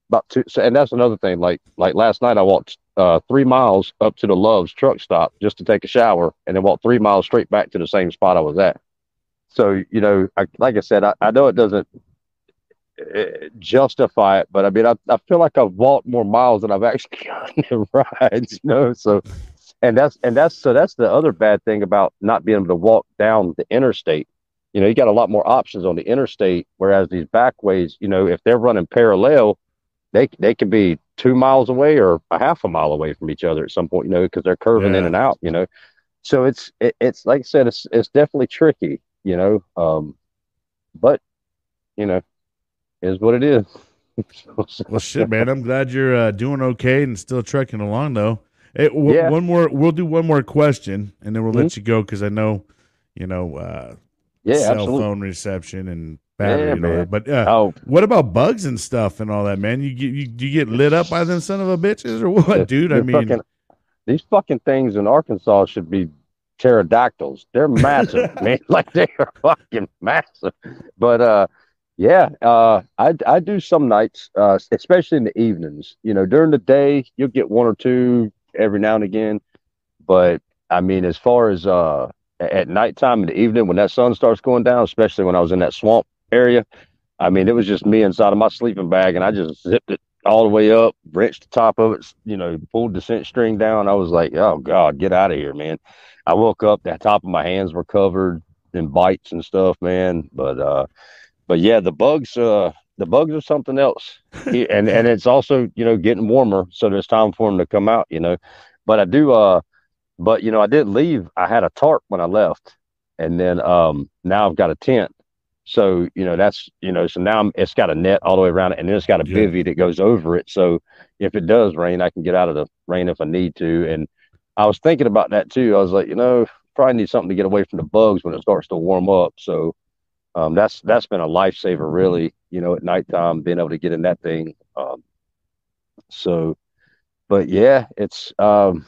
about two. So, and that's another thing. Like like last night, I walked uh, three miles up to the Love's truck stop just to take a shower, and then walked three miles straight back to the same spot I was at. So you know, I, like I said, I, I know it doesn't uh, justify it, but I mean, I, I feel like I've walked more miles than I've actually gotten rides. You know, so and that's and that's so that's the other bad thing about not being able to walk down the interstate. You know, you got a lot more options on the interstate, whereas these backways, you know, if they're running parallel, they they could be two miles away or a half a mile away from each other at some point. You know, because they're curving in and out. You know, so it's it, it's like I said, it's it's definitely tricky. You know, um, but you know, is what it is. Well, shit, man. I'm glad you're uh, doing okay and still trekking along, though. Hey, w- Yeah. one more. We'll do one more question, and then we'll Mhm. let you go because I know, you know, uh, yeah, cell absolutely. phone reception and battery Yeah, and all man. that. But uh, Oh, what about bugs and stuff and all that, man? You get you, do you get lit up by them son of a bitches or what, dude? I mean, fucking- these fucking things in Arkansas should be pterodactyls. They're massive, man. Like they are fucking massive. But uh, yeah, uh, I I do some nights, uh, especially in the evenings. You know, during the day you'll get one or two every now and again, but I mean, as far as uh, at nighttime in the evening when that sun starts going down, especially when I was in that swamp area, I mean, it was just me inside of my sleeping bag, and I just zipped it all the way up, wrenched the top of it, you know, pulled the scent string down. I was like, oh God, get out of here, man. I woke up, the top of my hands were covered in bites and stuff, man. But uh but yeah, the bugs uh the bugs are something else. And and it's also, you know, getting warmer, so there's time for them to come out, you know. But I do uh but you know, I didn't leave. I had a tarp when I left. And then um now I've got a tent. So, you know, that's you know, so now I'm, it's got a net all the way around it and then it's got a Yeah. bivy that goes over it. So if it does rain, I can get out of the rain if I need to. And I was thinking about that too. I was like, you know, probably need something to get away from the bugs when it starts to warm up. So um, that's that's been a lifesaver, really. You know, at nighttime, being able to get in that thing. Um, so, but yeah, it's um,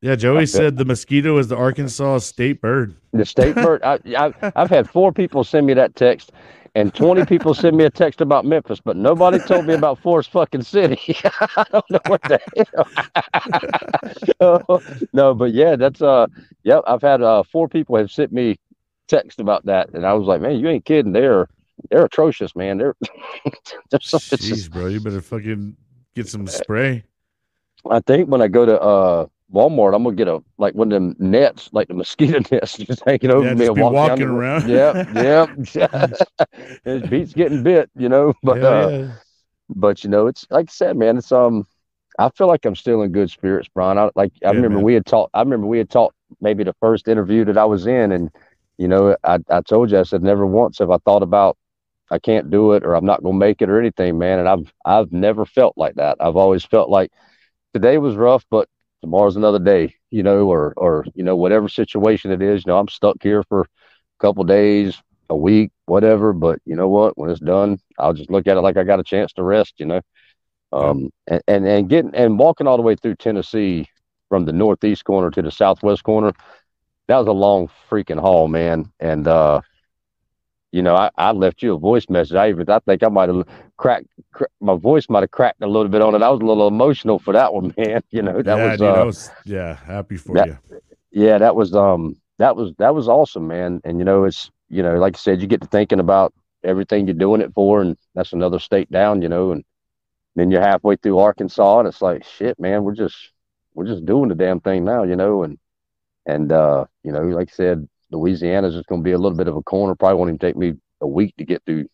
yeah. Joey said the mosquito is the Arkansas state bird. the state bird. I, I I've had four people send me that text, and 20 people send me a text about Memphis, but nobody told me about Forrest fucking City. I don't know what the hell. no, but yeah, that's uh, yep. I've had uh four people have sent me text about that, and I was like, man, you ain't kidding. They're they're atrocious, man. They're, they're Jeez, bro, you better fucking get some spray. I think when I go to uh Walmart, I'm gonna get a like one of them nets, like the mosquito nets, just hanging over yeah, me and walk walking around. Yeah, yeah. His beats getting bit, you know. But uh, yeah. but you know, it's like I said, man. It's um, I feel like I'm still in good spirits, Brian. I like I remember man. we had talked. I remember we had talked maybe the first interview that I was in, and you know, I I told you I said never once have I thought about I can't do it or I'm not gonna make it or anything, man. And I've I've never felt like that. I've always felt like today was rough, but tomorrow's another day, you know, or or you know whatever situation it is. You know, I'm stuck here for a couple days, a week, whatever. But you know what? When it's done, I'll just look at it like I got a chance to rest. You know, um, and, and and getting and walking all the way through Tennessee from the northeast corner to the southwest corner. That was a long freaking haul, man. And uh, you know, I, I left you a voice message. I even I think I might have cracked cr- my voice might have cracked a little bit on it. I was a little emotional for that one, man. You know, that yeah, was, dude, uh, was yeah, happy for that, you. Yeah, that was um that was that was awesome, man. And you know, it's you know, like I said, you get to thinking about everything you're doing it for, and that's another state down, you know, and then you're halfway through Arkansas, and it's like shit, man. We're just we're just doing the damn thing now, you know, and and uh, you know, like I said, Louisiana's just going to be a little bit of a corner. Probably won't even take me a week to get through.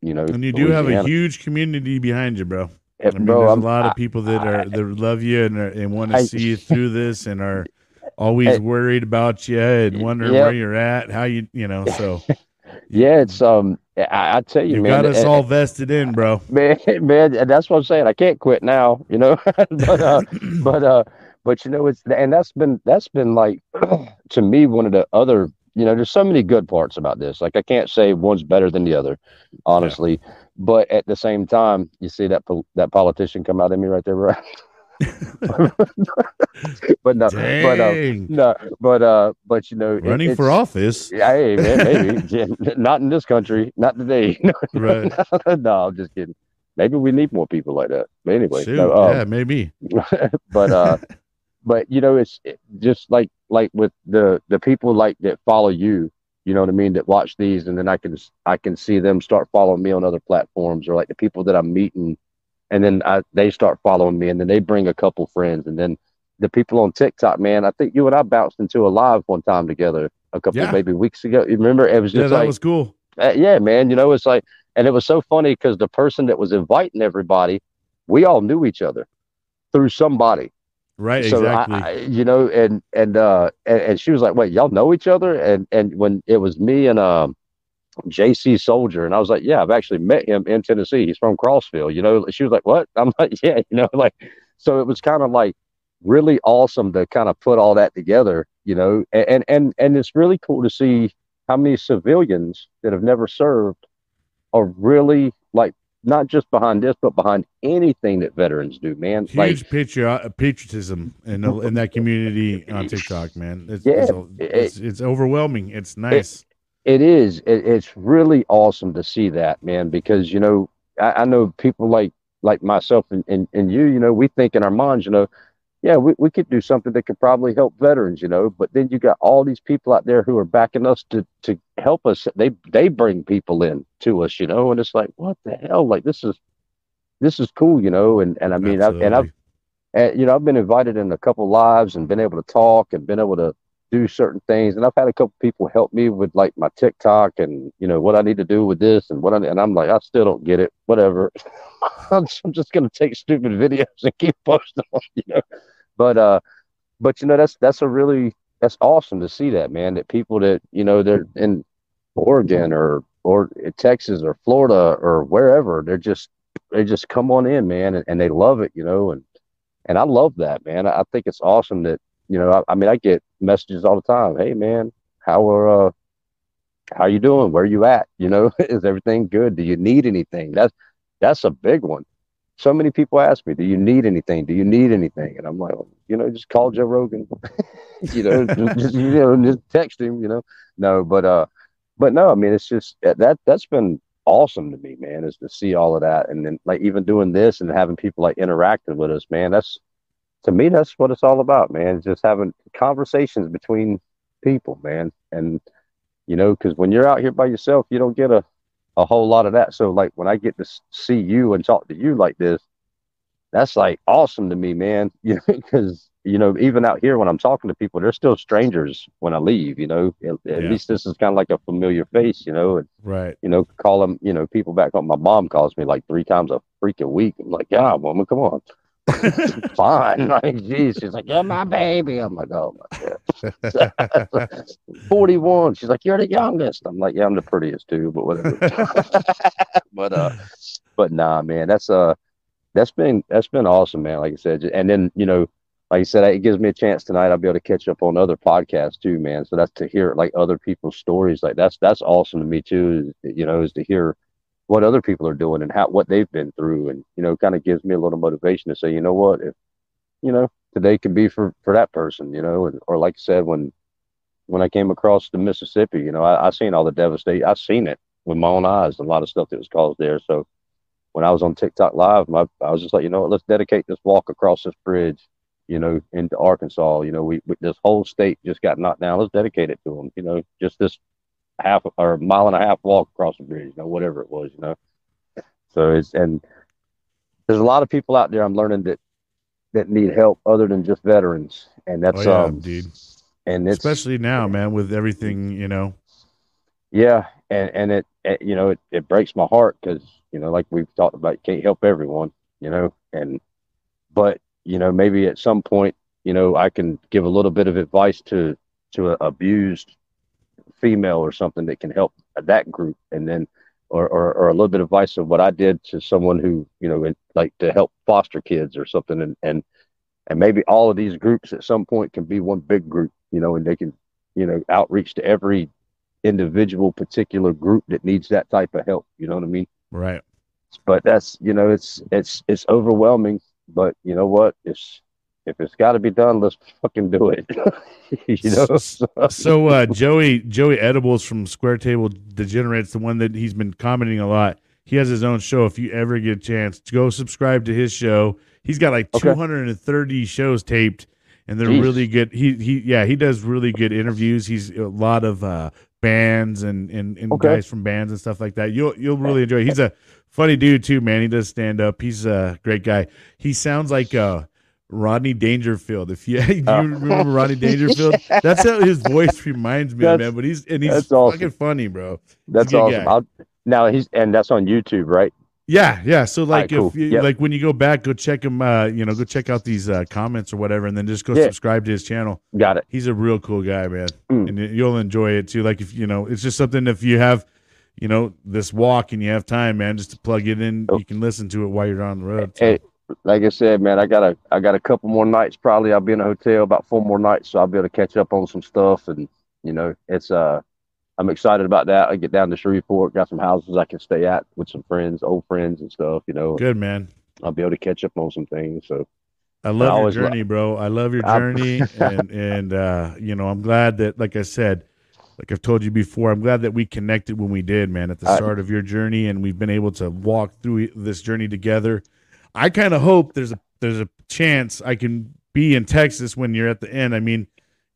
You know, and you do have a huge community behind you, bro. I mean, bro, there's I'm, a lot of people that are that love you and are, and want to see you through this and are always worried about you and wondering yep. where you're at, how you you know. So yeah, it's um, I, I tell you, you man, got us all vested in, bro. Man, man, that's what I'm saying. I can't quit now, you know. but uh, but uh, but you know, it's and that's been that's been like to me one of the other you know, there's so many good parts about this. Like I can't say one's better than the other, honestly. Yeah. But at the same time, you see that po- that politician come out at me right there, right? but no, Dang. but uh, no, but uh, but you know, running it, for office. Hey, man, maybe not in this country, not today. right? no, I'm just kidding. Maybe we need more people like that. But anyway, Shoot, no, um, yeah, maybe. but uh, but you know, it's just like like with the the people like that follow you, you know what I mean, that watch these, and then I can I can see them start following me on other platforms, or like the people that I'm meeting, and then I, they start following me, and then they bring a couple friends, and then the people on TikTok, man. I think you and I bounced into a live one time together a couple yeah. maybe weeks ago. You remember? It was just yeah, that like, was cool. Uh, yeah, man. You know, it's like, and it was so funny because the person that was inviting everybody, we all knew each other through somebody. Right, so exactly. I, you know, and and uh and, and, she was like, "Wait, y'all know each other?" And and when it was me and um JC Soldier, and I was like, "Yeah, I've actually met him in Tennessee. He's from Crossville." You know, she was like, "What?" I'm like, "Yeah," you know, like so it was kind of like really awesome to kind of put all that together, you know, and and and it's really cool to see how many civilians that have never served are really like not just behind this, but behind anything that veterans do, man. Huge like, patriot, uh, patriotism in in that community on TikTok, man. It's, yeah, it's, it's, it's overwhelming. It's nice. It, it is. It, it's really awesome to see that, man. Because you know, I, I know people like like myself and, and and you. You know, we think in our minds, you know, yeah, we, we could do something that could probably help veterans, you know. But then you got all these people out there who are backing us to to help us. They they bring people in to us, you know, and it's like, what the hell? Like this is this is cool, you know. And and I mean, I've, and I've and you know, I've been invited in a couple lives and been able to talk and been able to do certain things. And I've had a couple people help me with like my TikTok and you know what I need to do with this and what I and I'm like, I still don't get it. Whatever. I'm just gonna take stupid videos and keep posting them, you know. But uh, but you know that's that's a really that's awesome to see that man. That people that you know they're in Oregon or or Texas or Florida or wherever they're just they just come on in, man, and, and they love it, you know, and and I love that, man. I, think it's awesome that you know. I, I, mean, I get messages all the time. Hey, man, how are uh, how you doing? Where you at? You know, is everything good? Do you need anything? That's that's a big one so many people ask me, "Do you need anything? Do you need anything?" And I'm like, well, you know, just call Joe Rogan. you know, just you know, just text him. You know, no, but uh, but no, I mean, it's just that that's been awesome to me, man, is to see all of that. And then like even doing this and having people like interacting with us, man, that's to me, that's what it's all about, man. Just having conversations between people, man. And, you know, because when you're out here by yourself, you don't get a, a whole lot of that. So, like, when I get to see you and talk to you like this, that's like awesome to me, man. You know, because, you know, even out here when I'm talking to people, they're still strangers when I leave, you know. At, at Yeah. least this is kind of like a familiar face, you know. And, Right. you know, call them, you know, people back home. My mom calls me like three times a freaking week. I'm like, yeah, woman, come on. Fine. Like, geez. She's like, you're my baby. I'm like, oh my God. 41. She's like, you're the youngest. I'm like, yeah, I'm the prettiest too, but whatever. but, uh, but nah, man, that's, uh, that's been, that's been awesome, man. Like I said, and then, you know, like I said, it gives me a chance tonight. I'll be able to catch up on other podcasts too, man. So that's to hear like other people's stories. Like that's, that's awesome to me too, you know, is to hear what other people are doing and how, what they've been through. And, you know, kind of gives me a little motivation to say, you know what, if, you know, today could be for, for that person, you know, and, or like I said, when, when I came across the Mississippi, you know, I, I seen all the devastation. I seen it with my own eyes, a lot of stuff that was caused there. So when I was on TikTok live, my, I was just like, you know what, let's dedicate this walk across this bridge, you know, into Arkansas. You know, we, we this whole state just got knocked down. Let's dedicate it to them. You know, just this half or mile and a half walk across the bridge, you know, whatever it was, you know. So it's and there's a lot of people out there I'm learning that that need help other than just veterans, and Oh, that's yeah, um dude. and it's Especially now, man, with everything, you know. Yeah, and and it, it you know it, it breaks my heart because you know like we've talked about, you can't help everyone, you know, and but you know maybe at some point you know I can give a little bit of advice to to a abused female or something that can help that group, and then or or, or a little bit of advice of what I did to someone who you know like to help foster kids or something, and and and maybe all of these groups at some point can be one big group, you know, and they can you know outreach to every individual particular group that needs that type of help. You know what i mean? Right. but that's you know it's it's it's overwhelming but you know what? It's if it's got to be done let's fucking do it you know so, So uh, Joey Joey Edibles from Square Table Degenerates, the one that he's been commenting a lot. He has his own show. If you ever get a chance, go subscribe to his show. He's got like Okay. 230 shows taped, and they're Jeez. really good. He he yeah, he does really good interviews. He's a lot of uh, bands and and, and Okay. guys from bands and stuff like that. You'll you'll really enjoy. It. He's a funny dude too, man. He does stand up. He's a great guy. He sounds like uh Rodney Dangerfield. If you, do you Oh. remember Rodney Dangerfield? That's how his voice reminds me of, That's- man. But he's and he's awesome. fucking funny, bro. that's awesome. I'll, now he's and that's on youtube right Yeah, yeah. So like, Alright, if cool. you, Yep. like when you go back, go check him. Uh, you know, go check out these uh, comments or whatever, and then just go Yeah. subscribe to his channel. got it He's a real cool guy, man, Mm. and you'll enjoy it too. Like if you know, it's just something if you have, you know, this walk and you have time, man, just to plug it in, Oh. you can listen to it while you're on the road. Hey like i said man i got a i got a couple more nights probably i'll be in a hotel about four more nights so i'll be able to catch up on some stuff and you know it's uh i'm excited about that i get down to shreveport got some houses i can stay at with some friends old friends and stuff you know good, man. i'll be able to catch up on some things so I love your journey, bro. I love your journey, and and uh, you know, I'm glad that, like I said, like I've told you before, I'm glad that we connected when we did, man, at the I- start of your journey, and we've been able to walk through this journey together. I kind of hope there's a there's a chance I can be in Texas when you're at the end. I mean,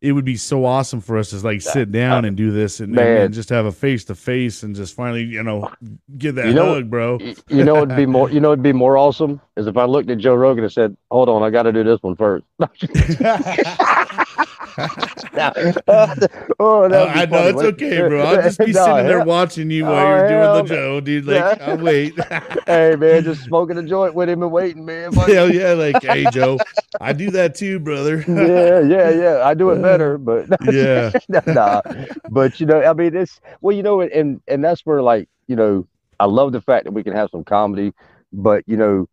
it would be so awesome for us to like sit down and do this and, and, just have a face to face and just finally, you know, get that You know- hug, bro. You know it'd be more you know it'd be more awesome is if i looked at joe rogan and said hold on i got to do this one first Uh, oh, that'd I know it's okay, bro. I'll just be No, sitting there hell- watching you while Oh, you're doing the. Joe, dude. Like. I'll wait. hey man just smoking a joint with him and waiting man buddy. Hell yeah, like, hey Joe, I do that too, brother. yeah, yeah, yeah. I do it better, but Yeah. nah. But you know, I mean, it's well, you know, and and that's where like you know, I love the fact that we can have some comedy, but you know,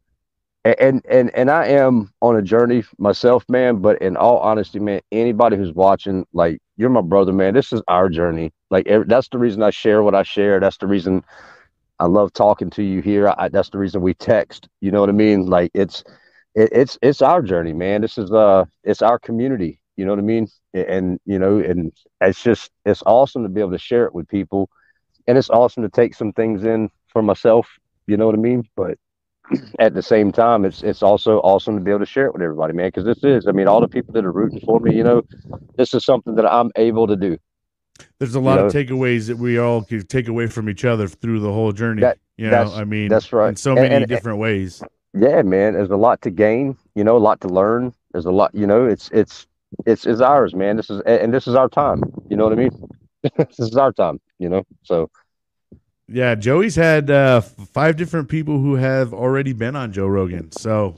and and and I am on a journey myself, man. But in all honesty, man, anybody who's watching, like, you're my brother, man. This is our journey. Like, ev- that's the reason I share what I share. That's the reason I love talking to you here. I, that's the reason we text. You know what I mean? Like, it's it, it's it's our journey, man. This is uh, it's our community. You know what I mean? And you know, and it's just it's awesome to be able to share it with people, and it's awesome to take some things in for myself. You know what I mean? But at the same time, it's it's also awesome to be able to share it with everybody, man. Because this is, I mean, all the people that are rooting for me, you know, this is something that I'm able to do. There's a lot You of takeaways that we all can take away from each other through the whole journey. That- you know, I mean, that's right. in so And- many and- different ways. Yeah, man. There's a lot to gain. You know, a lot to learn. There's a lot. You know, it's it's it's it's ours, man. This is and this is our time. You know what I mean? this is our time. You know, so Yeah, Joey's had uh, five different people who have already been on Joe Rogan. So.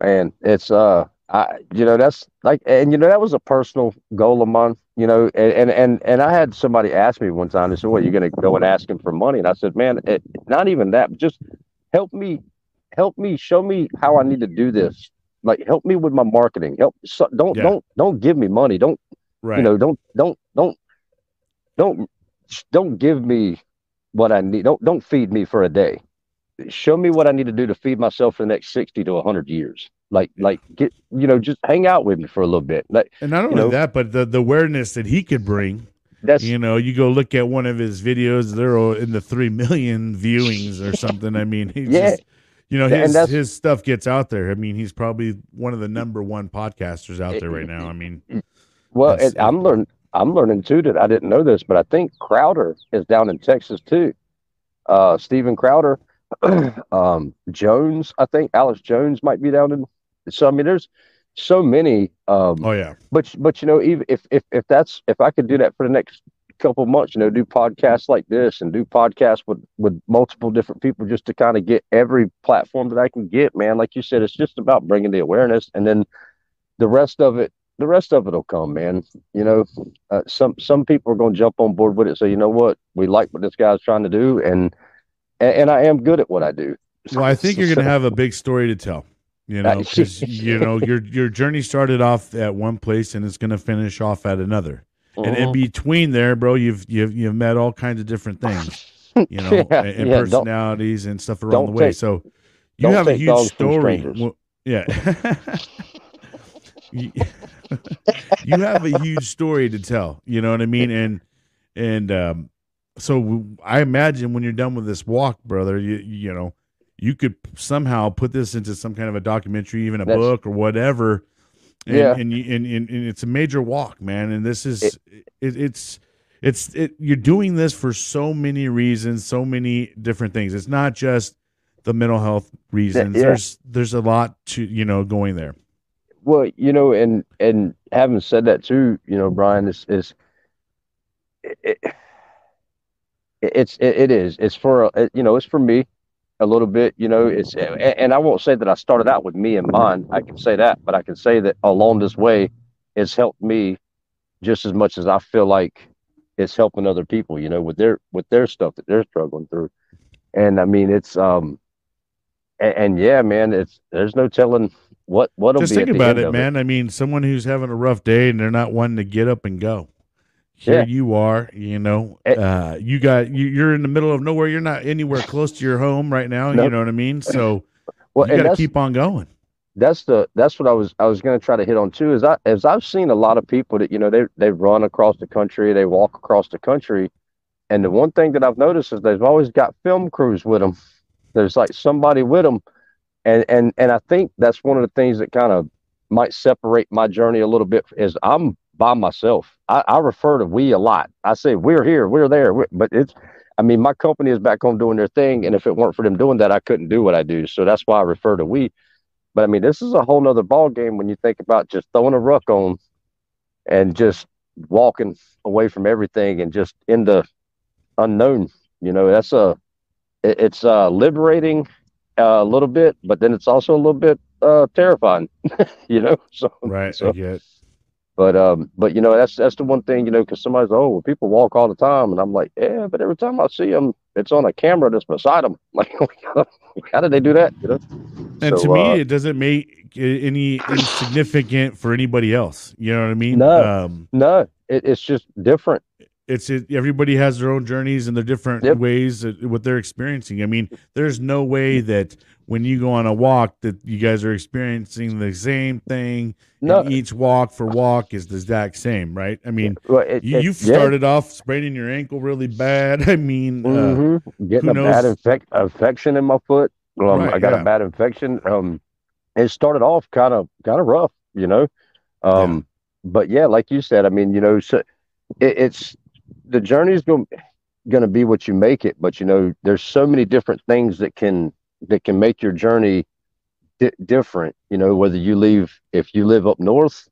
Man it's uh i you know that's like and you know that was a personal goal of mine you know and and and, and i had somebody ask me one time they said what you're gonna go and ask him for money? And i said man it, not even that but just help me help me show me how i need to do this. Like help me with my marketing. Help so, don't Yeah. don't don't give me money. Don't right, you know don't don't don't don't don't give me what i need don't don't feed me for a day show me what i need to do to feed myself for the next 60 to 100 years like like get you know just hang out with me for a little bit like and not only know- that, but the the awareness that he could bring. that's You know, you go look at one of his videos; they're all in the three million viewings or something. I mean, he Yeah. just, you know, his his stuff gets out there. I mean, he's probably one of the number one podcasters out there right now. I mean, well i'm learning i'm learning too that i didn't know this but i think crowder is down in texas too uh Steven crowder um jones i think Alex jones might be down in so i mean there's so many um oh yeah, but but you know even if if if that's if I could do that for the next couple months, you know, do podcasts like this and do podcasts with with multiple different people just to kind of get every platform that I can get, man. Like you said, it's just about bringing the awareness, and then the rest of it, the rest of it'll come, man. You know, uh, some some people are going to jump on board with it. So you know what, we like what this guy's trying to do, and and, and I am good at what I do. Well, I think you're going to have a big story to tell. You know, because you know your your journey started off at one place and it's going to finish off at another. And in Mhm. between there, bro, you've you've you've met all kinds of different things. You know, Yeah, and yeah, personalities and stuff around don't the way. take- so you have a huge story. Well, yeah. you you have a huge story to tell. You know what I mean? And and um, so I imagine when you're done with this walk, brother, you you know you could somehow put this into some kind of a documentary, even a That's- book or whatever. And, Yeah. and, you, and, and and it's a major walk, man. And this is it, it's it's it. You're doing this for so many reasons, so many different things. It's not just the mental health reasons. yeah. There's there's a lot to you know going there. Well, you know, and and having said that too, you know, Brian is is it, it, it's it, it is it's for uh, you know it's for me a little bit. You know, it's and, I won't say that I started out with me in mind. I can say that, but I can say that along this way, it's helped me just as much as I feel like it's helping other people. You know, with their with their stuff that they're struggling through, and I mean, it's um, and, and yeah, man, it's there's no telling what what'll Just be think about it, man. I mean, someone who's having a rough day and they're not wanting to get up and go. Here Yeah. you are, you know. Eh. Uh, you got you, you're in the middle of nowhere. You're not anywhere close to your home right now. You know what I mean? So Well, you got to keep on going. that's the that's what I was I was going to try to hit on too. Is I as I've seen a lot of people that you know they they run across the country, they walk across the country, and the one thing that I've noticed is they've always got film crews with them. There's like somebody with them, and and and I think that's one of the things that kind of might separate my journey a little bit. Is I'm by myself. I, I refer to we a lot. I say we're here, we're there, we're, but it's. I mean, my company is back home doing their thing, and if it weren't for them doing that, I couldn't do what I do. So that's why I refer to we. But I mean, this is a whole nother ball game when you think about just throwing a ruck on and just walking away from everything and just in the unknown. You know, that's a it- it's uh liberating uh, a little bit, but then it's also a little bit uh terrifying. you know, so Right. so I but um, but you know that's that's the one thing you know because somebody's oh well, people walk all the time and I'm like yeah but every time I see them it's on a camera that's beside them like how did they do that you know And So, to me, uh, it doesn't make any insignificant for anybody else. You know what I mean? No. Um, no it, it's just different it's it, everybody has their own journeys and their different Yep. ways that, what they're experiencing. I mean, there's no way that when you go on a walk that you guys are experiencing the same thing. No. each walk for walk is the exact same, right? I mean, Well, it, you, yeah. started off spraining your ankle really bad. I mean, uh, Mhm. getting who a bad knows? infec- infection in my foot. Um, Right, I got yeah. a bad infection. Um, it started off kind of kind of rough, you know. Um, but yeah, like you said, I mean, you know, so it, it's the journey's going going to be what you make it. But you know, there's so many different things that can that can make your journey di- different. You know, whether you leave if you live up north,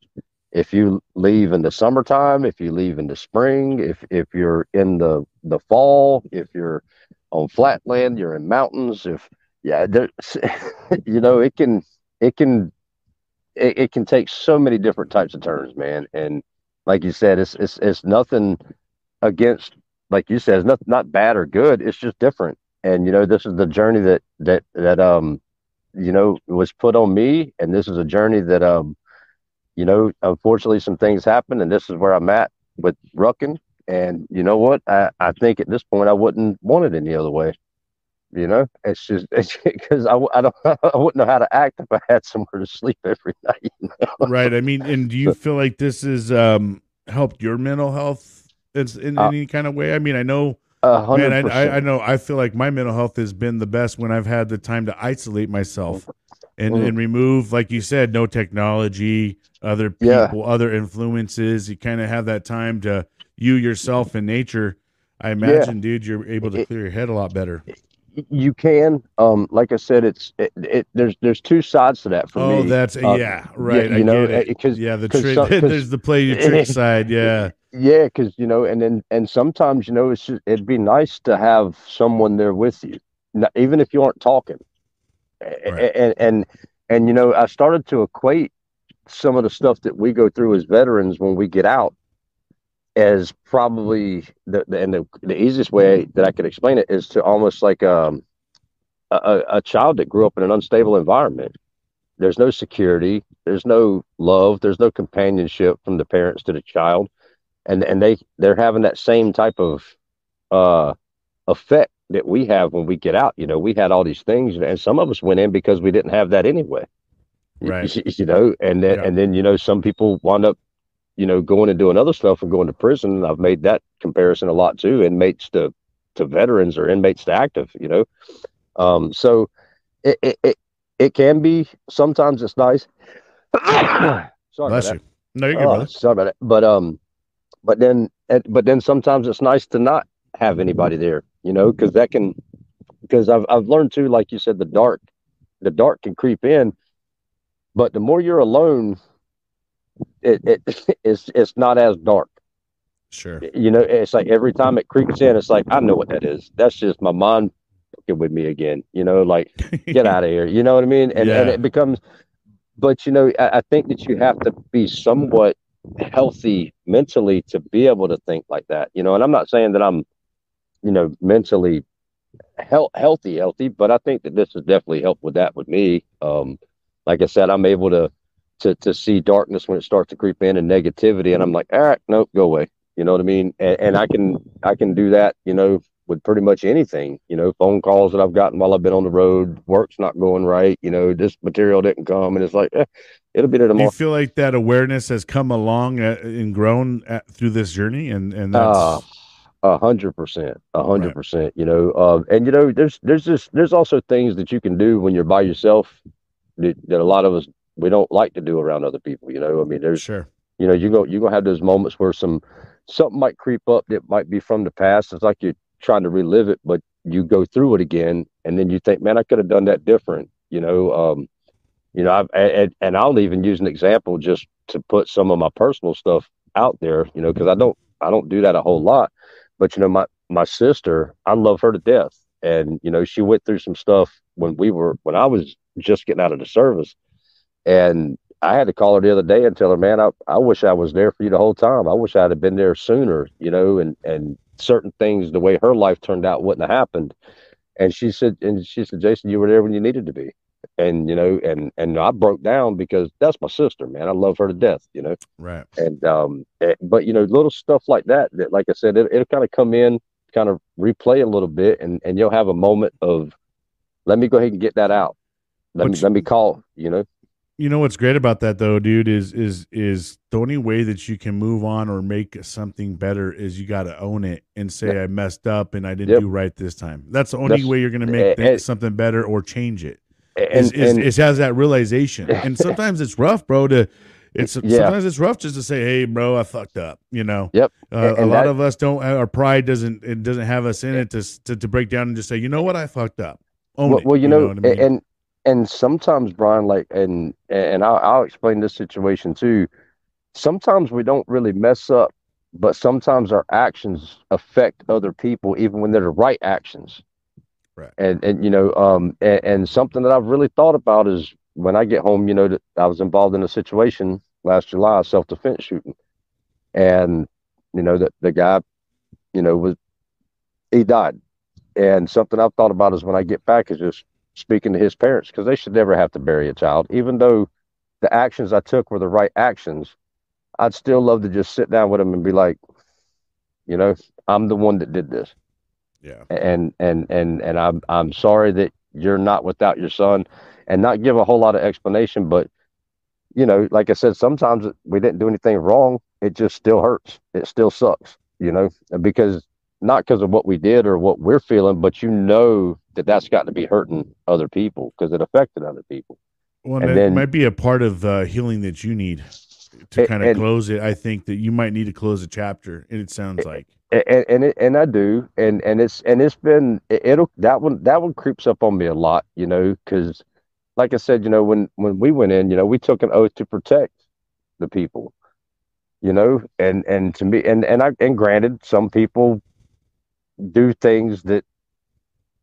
if you leave in the summertime, if you leave in the spring, if if you're in the the fall, if you're on flatland, you're in mountains. If yeah, there's you know, it can it can it, it can take so many different types of turns, man. And like you said, it's it's it's nothing against like you said, it's not not bad or good. It's just different. And you know, this is the journey that that that um you know was put on me, and this is a journey that um you know, unfortunately, some things happened, and this is where I'm at with Ruckin. And you know what? I, I think at this point I wouldn't want it any other way. You know, it's just because I, I don't I wouldn't know how to act if I had somewhere to sleep every night. you know? right. I mean, and do you feel like this has um, helped your mental health in, in Uh, any kind of way? I mean, I know, man, I, I, I know, I feel like my mental health has been the best when I've had the time to isolate myself and, Mm. and remove, like you said, no technology, other people, Yeah. other influences. You kind of have that time to you yourself and nature. I imagine, dude, you're able to clear your head a lot better. You can, um, like I said, it's it, it. There's there's two sides to that for oh, me. Oh, that's Uh, yeah, right. you I know, because yeah, the trick. there's the play your trick side. Yeah, Yeah, because you know, and then and sometimes you know, it's just, it'd be nice to have someone there with you, Not, even if you aren't talking. Right. And and and you know, I started to equate some of the stuff that we go through as veterans when we get out as probably the, the and the, the easiest way that I could explain it is to almost like um a, a a child that grew up in an unstable environment. There's no security, there's no love, there's no companionship from the parents to the child and and they they're having that same type of uh effect that we have when we get out you know we had all these things and some of us went in because we didn't have that anyway Right. you, know and then Yeah. and then you know some people wind up you know going and doing other stuff and going to prison and i've made that comparison a lot too inmates to to veterans or inmates to active you know um so it it it, it can be sometimes it's nice sorry bless you. No, you're good, Oh, brother. sorry about it. But um, but then but then sometimes it's nice to not have anybody there, you know, because that can because I've I've learned too, like you said, the dark, the dark can creep in, but the more you're alone, it it it's it's not as dark. Sure. You know, it's like every time it creeps in, it's like I know what that is. That's just my mind fucking with me again. You know, like get out of here. You know what I mean? And and it becomes, but you know, I, I think that you have to be somewhat healthy mentally to be able to think like that. You know, and I'm not saying that I'm, you know, mentally health, healthy, healthy, but I think that this has definitely helped with that with me. Um, like I said, I'm able to to to see darkness when it starts to creep in and negativity, and I'm like, all right, nope, go away. You know what I mean? And, and I can I can do that. You know, with pretty much anything. You know, phone calls that I've gotten while I've been on the road, work's not going right. You know, this material didn't come, and it's like, eh, it'll be there Do you feel like that awareness has come along uh, and grown at, through this journey, and and that's Uh, A hundred percent, a hundred percent. You know, uh, and you know, there's there's just there's also things that you can do when you're by yourself that, that a lot of us we don't like to do around other people. You know, I mean, there's sure. you know, you go you gonna have those moments where some something might creep up that might be from the past. It's like you're trying to relive it, but you go through it again, and then you think, man, I could have done that different. You know, um, you know, I've and, and I'll even use an example just to put some of my personal stuff out there. You know, because I don't I don't do that a whole lot, but you know, my my sister, I love her to death, and you know, she went through some stuff when we were when I was just getting out of the service, and I had to call her the other day and tell her, man, I, I wish I was there for you the whole time. I wish I'd have been there sooner, you know, and, and certain things, the way her life turned out wouldn't have happened. And she said, and she said, Jason, you were there when you needed to be. and you know, and and I broke down because that's my sister, man. I love her to death, you know. Right. And um, eh, but you know, little stuff like that that, like I said, it, it'll kind of come in, kind of replay a little bit, and and you'll have a moment of, let me go ahead and get that out. Let me let me call, you know. You know what's great about that though, dude, is is is the only way that you can move on or make something better is you got to own it and say yep. I messed up and I didn't yep. do right this time. That's the only That's, way you're going to make and, something better or change it. And, is, is, is, has that realization. And sometimes it's rough, bro. To it's yeah. sometimes it's rough just to say, "Hey, bro, I fucked up." You know. Yep. Uh, a lot that, of us don't. Our pride doesn't. It doesn't have us in it to, to to break down and just say, "You know what? I fucked up." Own well, it, well, you, you know, know I mean? and and sometimes Brian, like, and and I'll, I'll explain this situation too. Sometimes we don't really mess up, but sometimes our actions affect other people, even when they're the right actions. Right. And and you know, um, and, and something that I've really thought about is when I get home, you know, that I was involved in a situation last July, self defense shooting, and you know that the guy, you know, was he died, and something I've thought about is when I get back is just speaking to his parents because they should never have to bury a child. Even though the actions I took were the right actions, I'd still love to just sit down with them and be like, you know, I'm the one that did this. Yeah. And and and and I'm I'm sorry that you're not without your son, and not give a whole lot of explanation, but you know, like I said, sometimes we didn't do anything wrong. It just still hurts. It still sucks, you know, because not because of what we did or what we're feeling, but you know that that's got to be hurting other people because it affected other people. Well, and then, might be a part of uh, healing that you need to kind of close it. I think that you might need to close a chapter. And it sounds like, and and, it, and I do, and and it's and it's been it'll that one that one creeps up on me a lot, you know, because like I said, you know, when when we went in, you know, we took an oath to protect the people, you know, and and to me, and and I and granted, some people do things that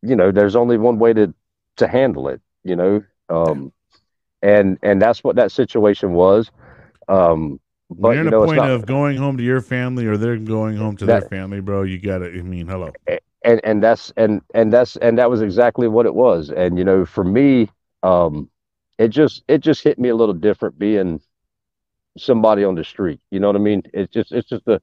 you know there's only one way to to handle it you know? Um and and that's what that situation was. Um but you're in you know, a point not, of going home to your family or they're going home to that, their family bro. You gotta i mean hello. And and that's and and that's and that was exactly what it was. And you know for me um it just it just hit me a little different being somebody on the street. You know what i mean? It's just it's just a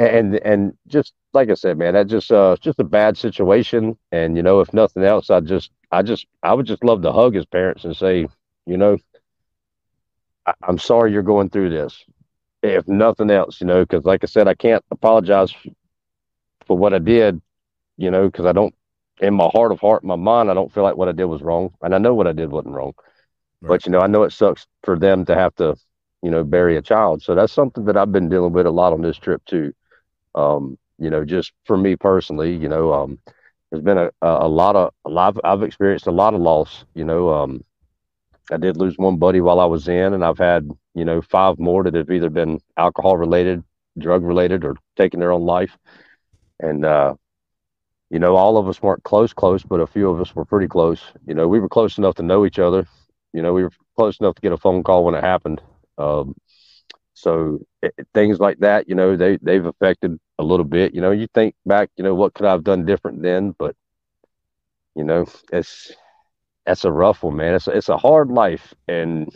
and and just like I said, man, that just uh just a bad situation. And you know, if nothing else, I just I just I would just love to hug his parents and say, you know, I, am sorry you're going through this. If nothing else, you know, because like I said, I can't apologize for what I did, you know, because I don't in my heart of heart, my mind, I don't feel like what I did was wrong, and I know what I did wasn't wrong. Right. But you know, I know it sucks for them to have to, you know, bury a child. So that's something that I've been dealing with a lot on this trip too. Um, you know, just for me personally, you know, um, there's been a, a lot of a lot. Of, I've experienced a lot of loss. You know, um, I did lose one buddy while I was in, and I've had you know five more that have either been alcohol related, drug related, or taken their own life. And uh, you know, all of us weren't close, close, but a few of us were pretty close. You know, we were close enough to know each other. You know, we were close enough to get a phone call when it happened. Um, so things like that, you know, they they've affected a little bit. You know, you think back, you know, what could I have done different then? But you know, it's that's a rough one, man. It's a, it's a hard life, and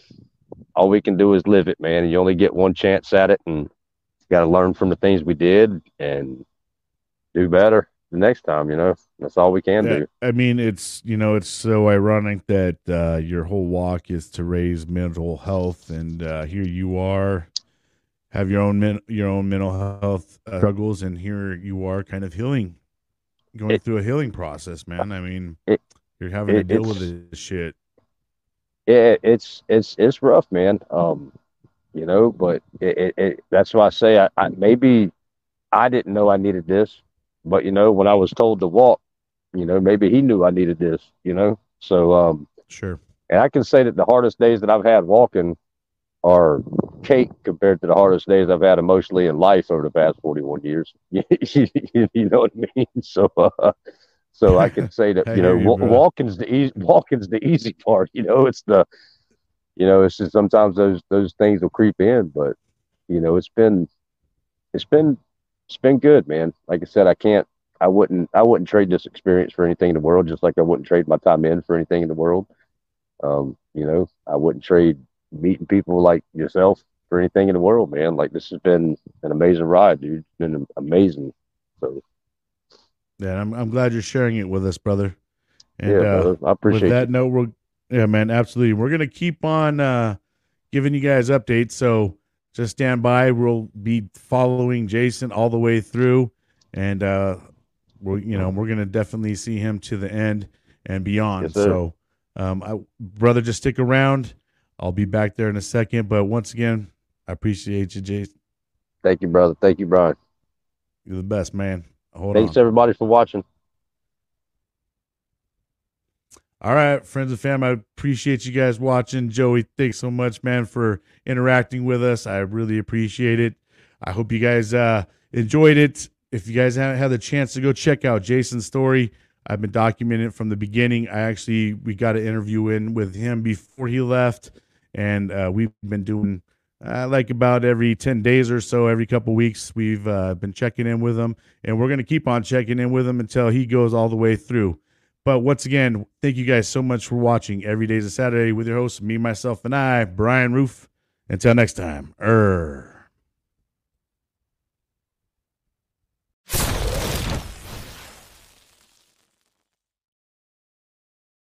all we can do is live it, man. And you only get one chance at it, and got to learn from the things we did and do better the next time. You know, that's all we can yeah, do. I mean, it's you know, it's so ironic that uh, your whole walk is to raise mental health, and uh, here you are have your own men, your own mental health uh, struggles, and here you are, kind of healing, going it, through a healing process, man. I mean, it, you're having it, to deal with this shit. Yeah, it's it's it's rough, man. Um, you know, but it, that's why I say I, I maybe I didn't know I needed this, but you know, when I was told to walk, you know, maybe he knew I needed this, you know. So um, sure. And I can say that the hardest days that I've had walking are cake compared to the hardest days I've had emotionally in life over the past 41 years. you know what I mean? So, uh, so I can say that, you know, you, walking's the easy, walking's the easy part, you know, it's the, you know, it's just sometimes those, those things will creep in, but you know, it's been, it's been, it's been good, man. Like I said, I can't, I wouldn't, I wouldn't trade this experience for anything in the world, just like I wouldn't trade my time in for anything in the world. um, you know, I wouldn't trade meeting people like yourself for anything in the world, man. Like this has been an amazing ride, dude. It's been amazing. So yeah, I'm I'm glad you're sharing it with us, brother. And, yeah, uh, I appreciate with that it. note. We're yeah, man, absolutely. We're gonna keep on uh, giving you guys updates. So just stand by. We'll be following Jason all the way through, and uh, we're you know we're gonna definitely see him to the end and beyond. Yes, so, um, I, brother, just stick around. I'll be back there in a second. But once again, I appreciate you, Jason. Thank you, brother. Thank you, Brian. You're the best, man. Hold Thanks on. everybody for watching. All right, friends and fam, I appreciate you guys watching. Joey, thanks so much, man, for interacting with us. I really appreciate it. I hope you guys uh, enjoyed it. If you guys haven't had the chance to go check out Jason's story, I've been documenting it from the beginning. I actually we got an interview in with him before he left, and uh, we've been doing uh, like about every 10 days or so, every couple weeks, we've uh, been checking in with him, and we're going to keep on checking in with him until he goes all the way through. But once again, thank you guys so much for watching Every Day's a Saturday with your host, me, myself, and I, Brian Roof. Until next time, er.